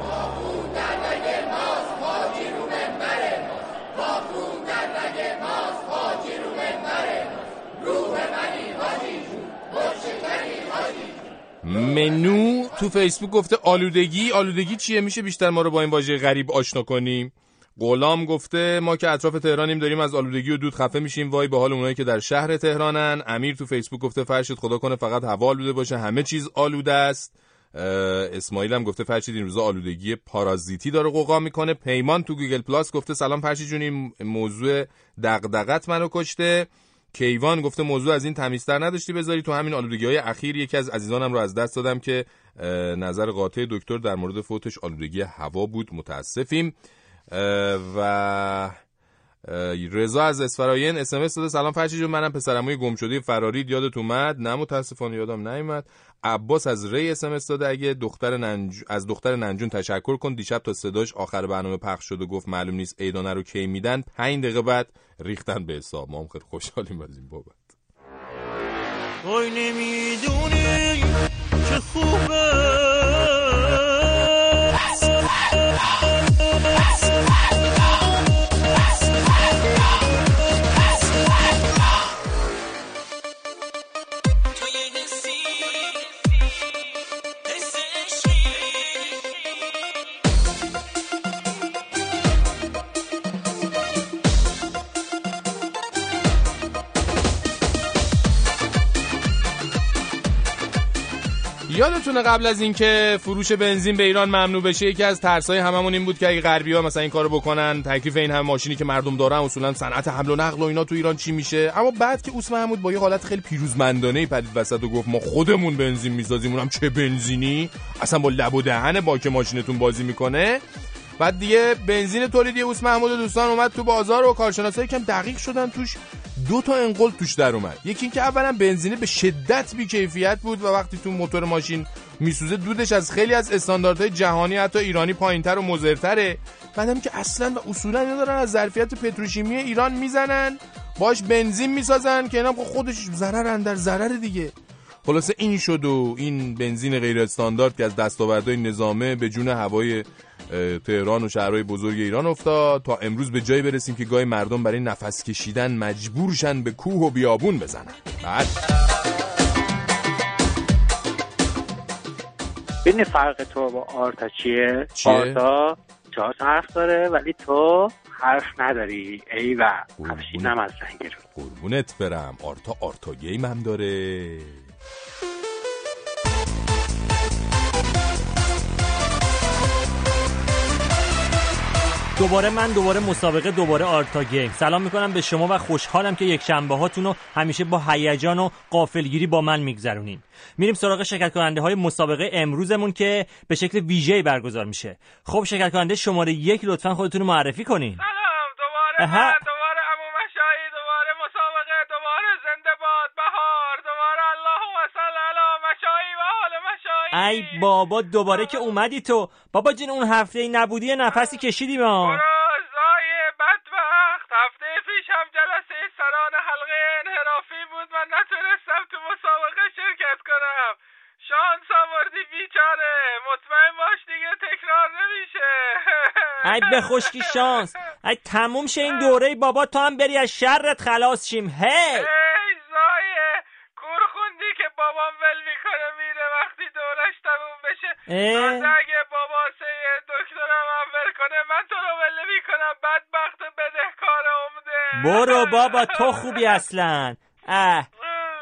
منو تو فیسبوک گفته آلودگی آلودگی چیه؟ میشه بیشتر ما رو با این واژه غریب آشنا کنیم؟ غلام گفته ما که اطراف تهرانیم داریم از آلودگی و دود خفه میشیم. وای به حال اونایی که در شهر تهرانن. امیر تو فیسبوک گفته فرشید خدا کنه فقط هوا آلوده باشه همه چیز آلوده است. اسماعیل هم گفته فرشید این روزا آلودگی پارازیتی داره غوغا می‌کنه. پیمان تو گوگل پلاس گفته سلام فرشید جون این موضوع دغدغت منو کشته. کیوان گفته موضوع از این تمیزتر نداشتی بذاری تو همین آلودگی های اخیر. یکی از عزیزانم رو از دست دادم که نظر قاطع دکتر در مورد فوتش آلودگی هوا بود. متاسفیم. و رضا از اسفراین اس ام داده. سلام فرشید جون منم پسرعموی گم شده فراری یادت اومد؟ نه متاسفانه یادم نیومد. عباس از ری اس ام داده اگه دختر ننج... از دختر ننجون تشکر کن. دیشب تا صداش آخر برنامه پخش شد و گفت معلوم نیست عیدانه رو کی میدن. 5 دقیقه بعد ریختن به حساب. ما هم خیلی خوشحالیم از این بابت. وای نمی‌دونی چه خوبه. یادتونه قبل از اینکه فروش بنزین به ایران ممنوع بشه یکی از ترسای هممون این بود که اگه غربی ها مثلا این کارو بکنن تکلیف این همه ماشینی که مردم دارن اصولا صنعت حمل و نقل و اینا تو ایران چی میشه؟ اما بعد که اوس محمود با یه حالت خیلی پیروزمندانه پدید وسط و گفت ما خودمون بنزین می‌سازیم اونم چه بنزینی؟ اصلا با لب و دهن باک ماشینتون بازی می‌کنه؟ بعد دیگه بنزین تولیدی اوس محمود و دوستان اومد تو بازار و کارشناسا کم دقیق شدن توش. دو تا انقل توش در اومد. یکی اینکه اولا بنزینه به شدت بیکیفیت بود و وقتی تو موتور ماشین میسوزه دودش از خیلی از استانداردهای جهانی حتی ایرانی پایینتر و مضرتره. بعدم که اصلا و اصولا اینا دارن از ظرفیت پتروشیمی ایران می‌زنن. باش بنزین می‌سازن که اینا خب خودش ضرر در ضرر دیگه. خلاصه این شد و این بنزین غیر استاندارد که از دستاوردهای نظامه به جون هوای تهران و شهرهای بزرگ ایران افتاد. تا امروز به جایی برسیم که گاهی مردم برای نفس کشیدن مجبورشن به کوه و بیابون بزنن. بعد. ببین فرق تو با آرتا چیه؟ چیه؟ آرتا چهار حرف داره ولی تو حرف نداری. ای و افشینم از رنگ رو قربونت برم. آرتا آرتا game هم داره. دوباره من دوباره مسابقه دوباره آرتا game. سلام می‌کنم به شما و خوشحالم که یک شنبه هاتون رو همیشه با هیجان و غافلگیری با من میگذرونین. میریم سراغ شرکت کننده های مسابقه امروزمون که به شکل ویژه‌ای برگزار میشه. خب شرکت کننده شماره یک لطفا خودتون رو معرفی کنین. سلام دوباره اها. من دوباره امو مشایی دوباره مسابقه دوباره زنده باد بهار دوباره اللهم صل علی مشایی و آل مشایی ای بابا دوباره که اومدی تو. بابا جون اون هفته ای نبودی یه نفسی کشیدی ما. زای بدبخت. هفته پیش هم جلسه سران حلقه انحرافی بود. من نتونستم تو مسابقه شرکت کنم. شانس آوردی بیچاره. مطمئن باش دیگه تکرار نمیشه. ای به خشکی شانس. ای تموم شه این دوره بابا تو هم بری از شرت خلاص شیم. هی! ای زایه کور خوندی که بابام ول می‌کنه میره وقتی دورش تموم بشه. تازه اگه بابا سه دکترم هم ول کنه من تو رو ول می‌کنم بدبخت بدهکار عمده. برو بابا تو خوبی اصلا. اه.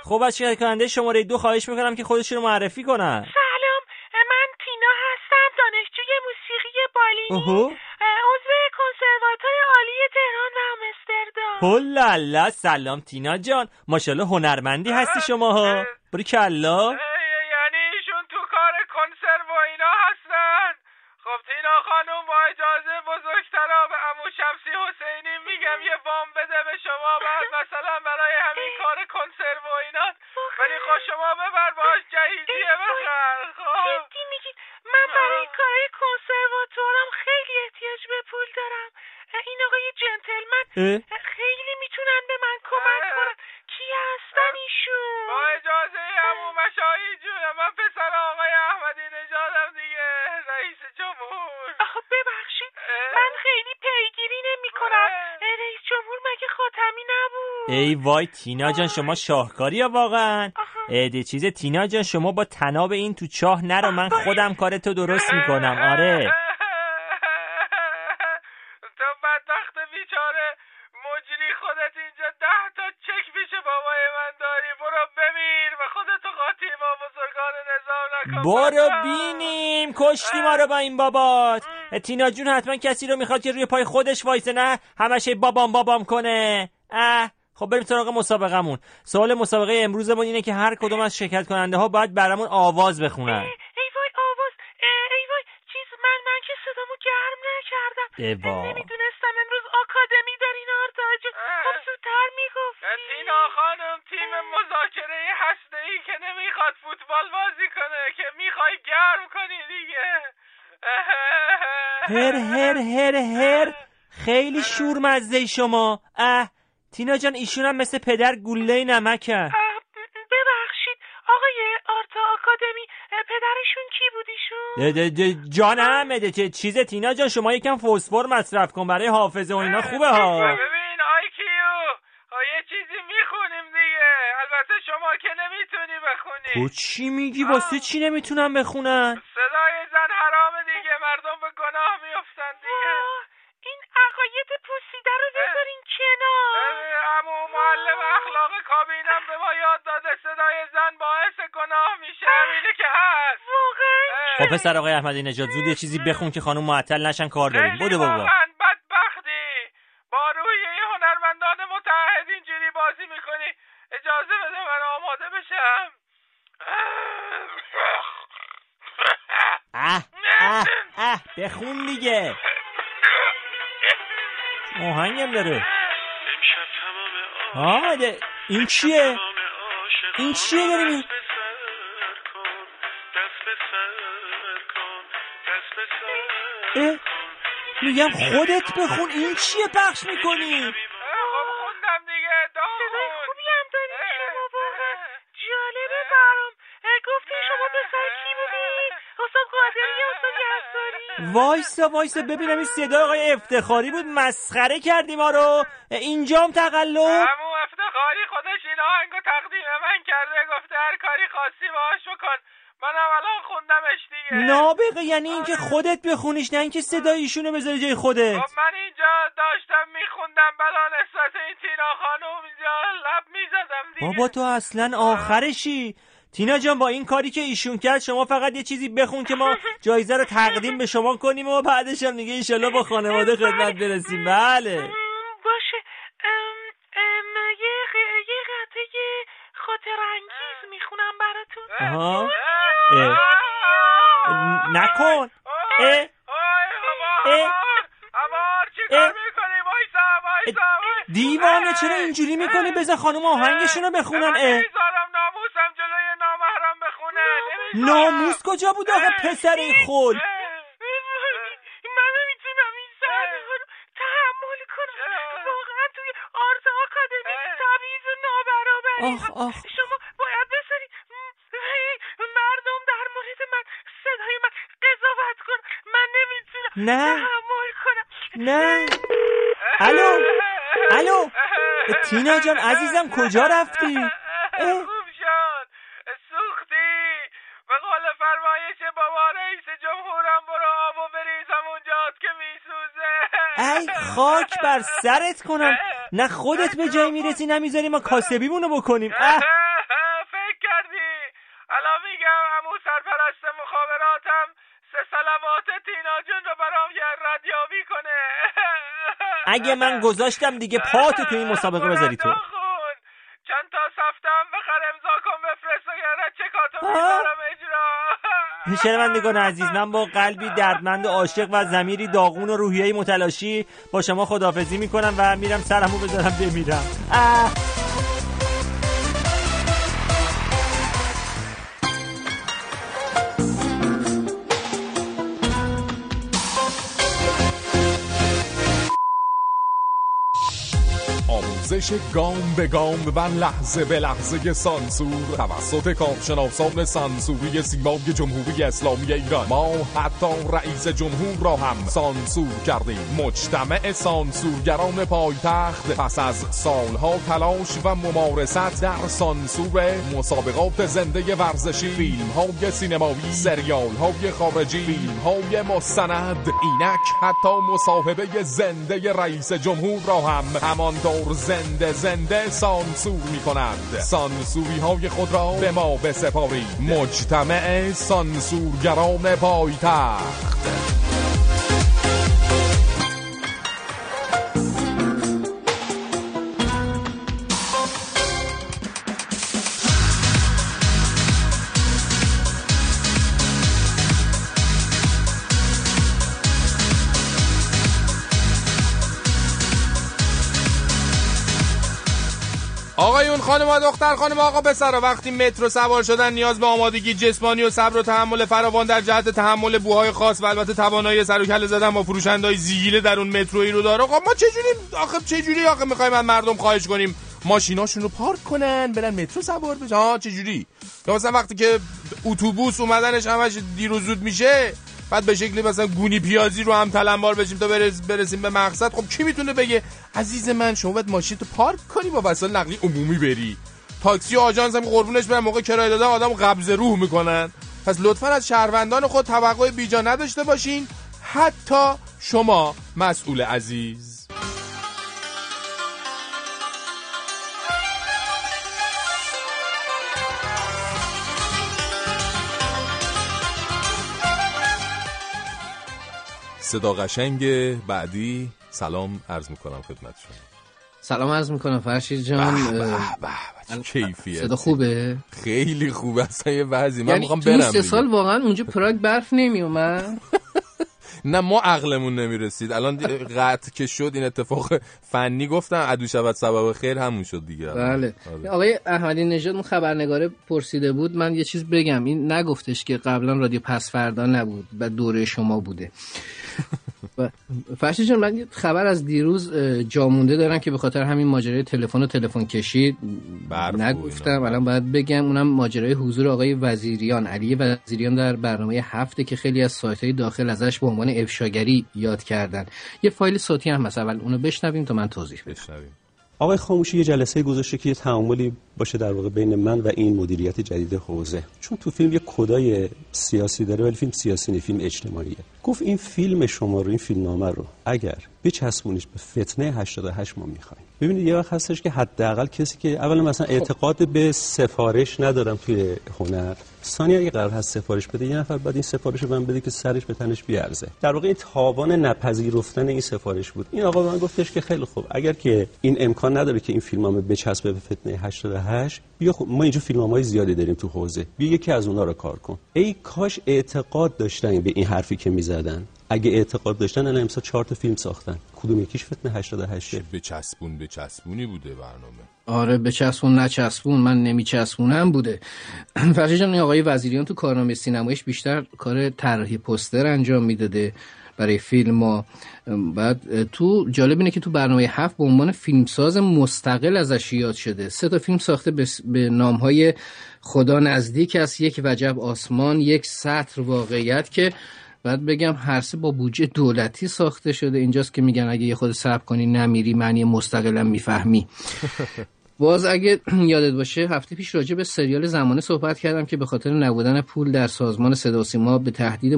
خب از شرکت کننده؟ شماره دو خواهش می‌کنم که خودشون رو معرفی کنن. سلام من تینا هستم دانشجوی موسیقی بالینی. عضو کنسرواتوار عالی تهران و آمستردام. هلالا سلام تینا جان. ماشاءالله هنرمندی هستی شما ها بری کلا. ای وای تینا جان شما شاهکاری یا واقعا. ایده چیز تینا جان شما با تناب این تو چاه نرو من خودم کار تو درست می‌کنم. آره. تو بدبخت بیچاره مجری خودت اینجا ده تا چک پیش بابای من داری. برو بمیر و خودتو قاطی با بزرگان نظام نکن برو بینیم. کشتی ما رو با این بابات. تینا جون حتما کسی رو می‌خواد که روی پای خودش وایسه نه؟ همش هی بابام بابام کنه. اه. خب بریم سراغ مسابقمون سوال مسابقه امروزمون اینه که هر کدوم از شرکت کننده ها باید برامون آواز بخونن. ای وای آواز. ای وای چیز من من که صدامو گرم نکردم. نمی‌دونستم امروز آکادمی دارین آرتاج خب زودتر می‌گفت تینا خانم تیم مذاکره هسته ای که نمی‌خواد فوتبال بازی کنه که می‌خوای گرم کنی دیگه. هر هر هر هر. خیلی شورمزه شما. اه. تینا جان ایشون هم مثل پدر گله نمکن. ببخشید آقای آرتا آکادمی پدرشون کی بود ایشون؟ ده- ده- ده- جانم ده- چه چیز تینا جان شما یکم فسفر مصرف کن برای حافظه و اینا خوبه ها؟ ببین آی کیو یه چیزی می‌خونیم دیگه البته شما که نمی‌تونی بخونی. تو چی میگی؟ واسه چی نمی‌تونم بخونن خب پسر آقای احمدی نژاد زود یه چیزی بخون که خانم معطل نشن کار داریم. بودو بابا. بدبختی. با روحیه هنرمندان متحد اینجوری بازی می‌کنی. اجازه بده من آماده بشم. اه اه اه بخون دیگه. آهنگم داره. آه ده- این چیه؟ این چیه داری میگم خودت بخون این چیه پخش می‌کنی؟ خب خوندم دیگه صدای خوبی هم داری شما واقعا. جالبه برام. گفتی شما پسر کی بودی؟ استاد قادری یا استاد یزدانی وایسا وایسا ببینم این صدای آقای افتخاری بود مسخره کردی ما رو. اینجام تقلب همون افتخاری خودش این آهنگو تقدیم من کرده گفته هر کاری خاصی باهاش بکن منم الان خوندمش دیگه. نابغه یعنی اینکه خودت بخونیش نه اینکه صدای ایشونو بذاری جای خودت. خب من اینجا داشتم میخوندم بلا نسبت این تینا خانوم اینجا لب می‌زدم دیگه. بابا تو اصلا آخرشی. تینا جان با این کاری که ایشون کرد شما فقط یه چیزی بخون که ما جایزه رو تقدیم به شما کنیم و بعدش هم دیگه ایشالله با خانواده خدمت برسیم. بله. باشه. ام، ام، یه قطعه خاطر انگیز می‌خونم براتون. نکن. اه. اه. دیوانه چرا اینجوری می‌کنی؟ بذار خانم آهنگشونو بخونن. اه. نمی‌ذارم ناموسم جلوی نامحرم بخونه. نمی‌ذارم. ناموس کجا بود آخه؟ پسر خود من نمی‌تونم این رو تحمل کنم. واقعا توی آرت آکادمی تبعیض و نابرابری. آخ، آخ. نه. نه. الو. الو. تینا جان عزیزم کجا رفتی. خوب شد. سوختی. به قول فرمایش بابا رئیس جمهورم برو آب و بریزم اونجاست که میسوزه. ای خاک بر سرت کنم. نه خودت به جایی می‌رسی نمی‌ذاری ما کاسبیمونو بکنیم. اه فکر کردی الان میگم امو سرپرست مخابراتم سه سلوات تینا جون رو برام یه ردیابی کنه اگه من گذاشتم دیگه پاتو تو این مسابقه بذاری تو چند تا سفتم بخر امضا کن بفرست وگرنه چه کاتو آه. می‌ذارم اجرا شنوندگان عزیز من با قلبی دردمند و عاشق و زمیری داغون و روحیه متلاشی با شما خدافزی می‌کنم و میرم سرمو بذارم بمیرم اه. آموزش گام به گام و لحظه به لحظه سانسور. توسط کارشناسان سانسوری سیمای جمهوری اسلامی ایران ما حتی رئیس جمهور را هم سانسور کردیم. مجتمع سانسورگران پایتخت پس از سالها تلاش و ممارست در سانسور مسابقات زنده ورزشی فیلم های سینمایی سریال های خارجی فیلم های مستند. اینک حتی مصاحبه زنده رئیس جمهور را هم همانطور زنده زنده سانسور می کند سانسوری های خود را به ما بسپارید. مجتمع سانسورگران پایتخت. خانم دختر خانم آقا پسرا وقتی مترو سوار شدن نیاز به آمادگی جسمانی و صبر و تحمل فراوان در جهت تحمل بوهای خاص و البته توانایی سر و کله زدن با فروشندهای زیگیل در اون مترویی رو داره. خب ما چجوری آخه چجوری آخه می‌خوایم از مردم خواهش کنیم؟ ماشیناشون رو پارک کنن برن مترو سوار بشن. ها چجوری؟ یا مثلا وقتی که اتوبوس اومدنش همش دیر و زود میشه بعد به شکلی مثلا گونی پیازی رو هم تلمبار بشیم تا برس برسیم به مقصد. خب کی می‌تونه بگه عزیز من شما باید ماشین تو پارک کنی با وسایل نقلیه عمومی بری. تاکسی و آژانس هم قربونش برن موقع کرایه دادن آدم قبض روح می‌کنن. پس لطفا از شهروندان خود توقع بیجا نداشته باشین. حتی شما مسئول عزیز. صدا قشنگ. بعدی سلام عرض می‌کنم خدمت شما. سلام عرض می‌کنم فرشید جان. کیفیت. صدا خوبه؟ خیلی خوبه اصلا یه بعضی من یعنی می‌خوام برم سه. سال واقعا اونجا پراگ برف نمیومد نه ما عقلمون نمی‌رسید. الان قطع که شد این اتفاق فنی گفتم عدو شود سبب خیر همون شد دیگه. بله. آره. آقای احمدی نژاد اون خبرنگاره پرسیده بود. من یه چیز بگم. این نگفتش که قبلا رادیو پس فردا نبود و دوره شما بوده. فرشید جان من خبر از دیروز جامونده دارم که به خاطر همین ماجرای تلفن و تلفن کشید نگفتم. الان باید بگم اونم ماجرای حضور آقای وزیریان علی وزیریان در برنامه هفته که خیلی از سایت های داخل ازش به عنوان افشاگری یاد کردن. یه فایل صوتی هم هست اول اونو بشنویم تا من توضیح بدم. آقای خاموشی یه جلسه گذاشته که یه تعاملی باشه در واقع بین من و این مدیریت جدید حوزه. چون تو فیلم یه کدای سیاسی داره ولی فیلم سیاسی نیست فیلم اجتماعیه. گفت این فیلم شما رو این فیلمنامه رو اگر بچسبونیش به فتنه 88 ما می‌خوایم. ببینید یه وقت هستش که حداقل کسی که اولا مثلا اعتقاد به سفارش ندارم توی هنر. ثانی اگه قرار هست سفارش بده یه نفر بعد این سفارش رو من بده که سرش به تنش بیارزه. در واقع این تاوان نپذیرفتن این سفارش بود. این آقا من گفتش که خیلی خوب اگر که این امکان نداره که این فیلمنامه بچسبه به فتنه 88 بیا خب ما اینجا فیلمنامه‌های زیادی داریم تو حوزه. بیا یکی از اونها رو کار کن. ای کاش اعتقاد داشتن به این حرفی که می‌زدن. اگه اعتقاد داشتن الان امسال چهار تا فیلم ساختن. کدوم یکیش فتنه 88 به چسبون به چسبونی بوده برنامه. آره به چسبون نچسبون. من نمیچسبونم بوده. فرشید جان آقای وزیریان تو کارنامه سینماییش بیشتر کار طراحی پوستر انجام می‌داده برای فیلم ها. بعد تو جالب اینه که تو برنامه هفت به عنوان فیلمساز مستقل ازش یاد شده. سه تا فیلم ساخته به, به نام های خدا نزدیک است. یک وجب آسمان یک سطر واقعیت که بعد بگم هر سه با بودجه دولتی ساخته شده. اینجاست که میگن اگه یه خود صبر کنی نمیری معنی مستقلم می‌فهمی. باز اگه یادت باشه هفته پیش راجع به سریال زمانه صحبت کردم که به خاطر نبودن پول در سازمان صدا و سیما به تهدید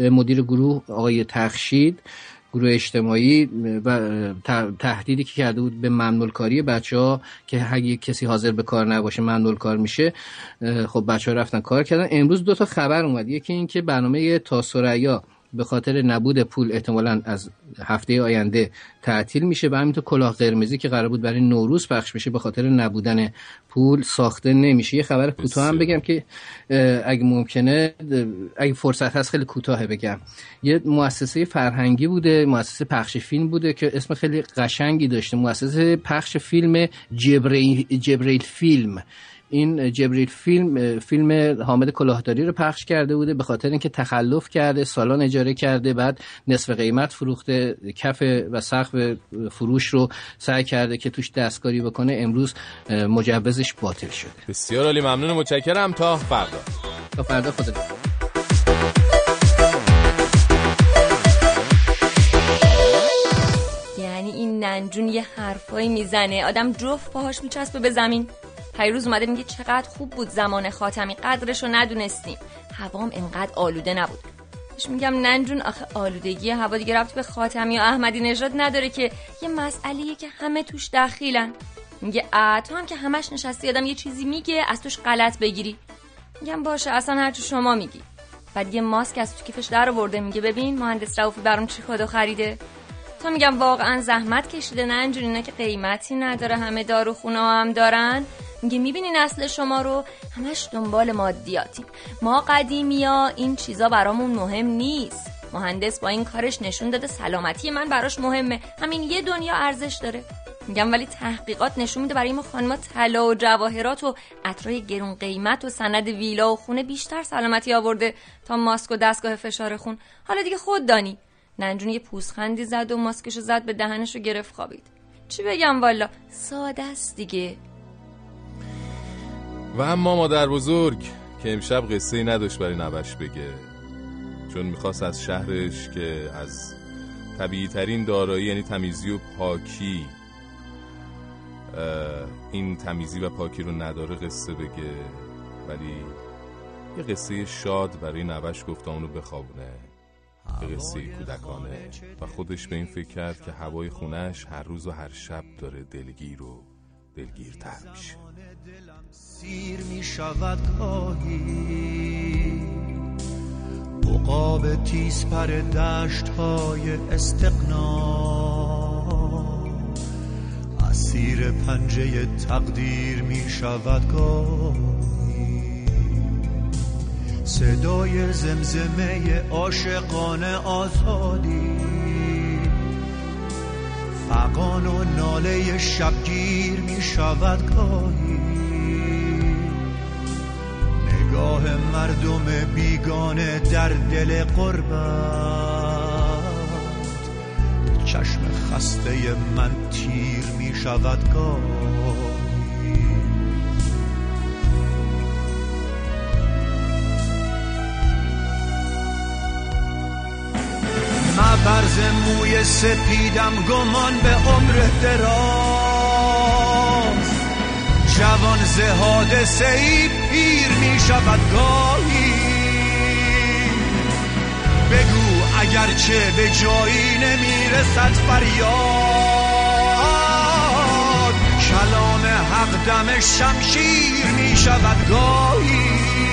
مدیر گروه آقای تخشید گروه اجتماعی و تهدیدی که کرده بود به ممنول کاری بچه ها که اگه کسی حاضر به کار نباشه ممنول کار میشه خب بچه ها رفتن کار کردن. امروز دو تا خبر اومد. یکی این که برنامه تا ثریا به خاطر نبود پول احتمالا از هفته آینده تعطیل میشه و همینطور کلاه قرمزی که قرار بود برای نوروز پخش بشه به خاطر نبودن پول ساخته نمیشه. یه خبر کوتاه هم بگم که اگه ممکنه اگه فرصت هست خیلی کوتاه بگم. یه مؤسسه فرهنگی بوده مؤسسه پخش فیلم بوده که اسم خیلی قشنگی داشته. مؤسسه پخش فیلم جبریل, جبریل فیلم. این جبریل فیلم فیلم حامد کلاهداری رو پخش کرده بوده به خاطر اینکه تخلف کرده سالان اجاره کرده بعد نصف قیمت فروخته کف و سقف فروش رو سعی کرده که توش دستکاری بکنه. امروز مجوزش باطل شده. بسیار عالی ممنون و متشکرم. تا فردا. تا فردا خدا یعنی این ننجون یه حرفایی می‌زنه. آدم جفت پاهاش میچسبه به زمین. پیروز اومده میگه چقدر خوب بود زمان خاتمی قدرش رو ندونستیم. هوام انقدر آلوده نبود. بهش میگم ننجون آخه آلودگی هوا دیگه ربط به خاتمی و احمدی نژاد نداره که. یه مسئلهیه که همه توش دخیلن. میگه اه هم که همش نشستی آدم یه چیزی میگه از توش غلط بگیری. میگم باشه اصلا هرچی شما میگی. بعد یه ماسک از تو کیفش در آورده میگه ببین مهندس رؤوفی برام چی کادو خریده. تا میگم واقعا زحمت کشیده اینجوری اینا که قیمتی نداره همه دارو خونه هم دارن. میگه می‌بینی نسل شما رو همش دنبال مادیاتیم ما قدیمی ها این چیزا برامون مهم نیست. مهندس با این کارش نشون داده سلامتی من براش مهمه. همین یه دنیا ارزش داره. میگم ولی تحقیقات نشون میده برای ما خانما طلا و جواهرات و عطرای گرون قیمت و سند ویلا و خونه بیشتر سلامتی آورده تا ماسک و دستگاه فشار خون. حالا دیگه خود دانی. ننجون یه پوزخندی زد و ماسکشو زد به دهنش و گرفت خوابید. چی بگم والا؟ ساده است دیگه. و اما مادر بزرگ که امشب قصه نداشت برای نوش بگه چون می‌خواست از شهرش که از طبیعی ترین دارایی یعنی تمیزی و پاکی این تمیزی و پاکی رو نداره قصه بگه. ولی یه قصه شاد برای نوش گفت اونو بخوابونه. یه قصه کودکانه. و خودش به این فکر کرد که هوای خونش هر روز و هر شب داره دلگیر و دلگیرتر میشه. سیر می شود گاهی عقاب تیز پر دشت های استقنا اسیر پنجه تقدیر می شود گاهی. صدای زمزمه عاشقان آزادی. فقان و ناله شبگیر می شود گاهی نگاه مردم بیگانه در دل قربت. چشم خسته من تیر می شود گاهی مبرز موی سپیدم گمان به عمر دراز. جوان ز حادثه ای پیر می شود گاهی. بگو اگرچه به جایی نمی‌رسد فریاد. کلام حق دم شمشیر می شود گاهی.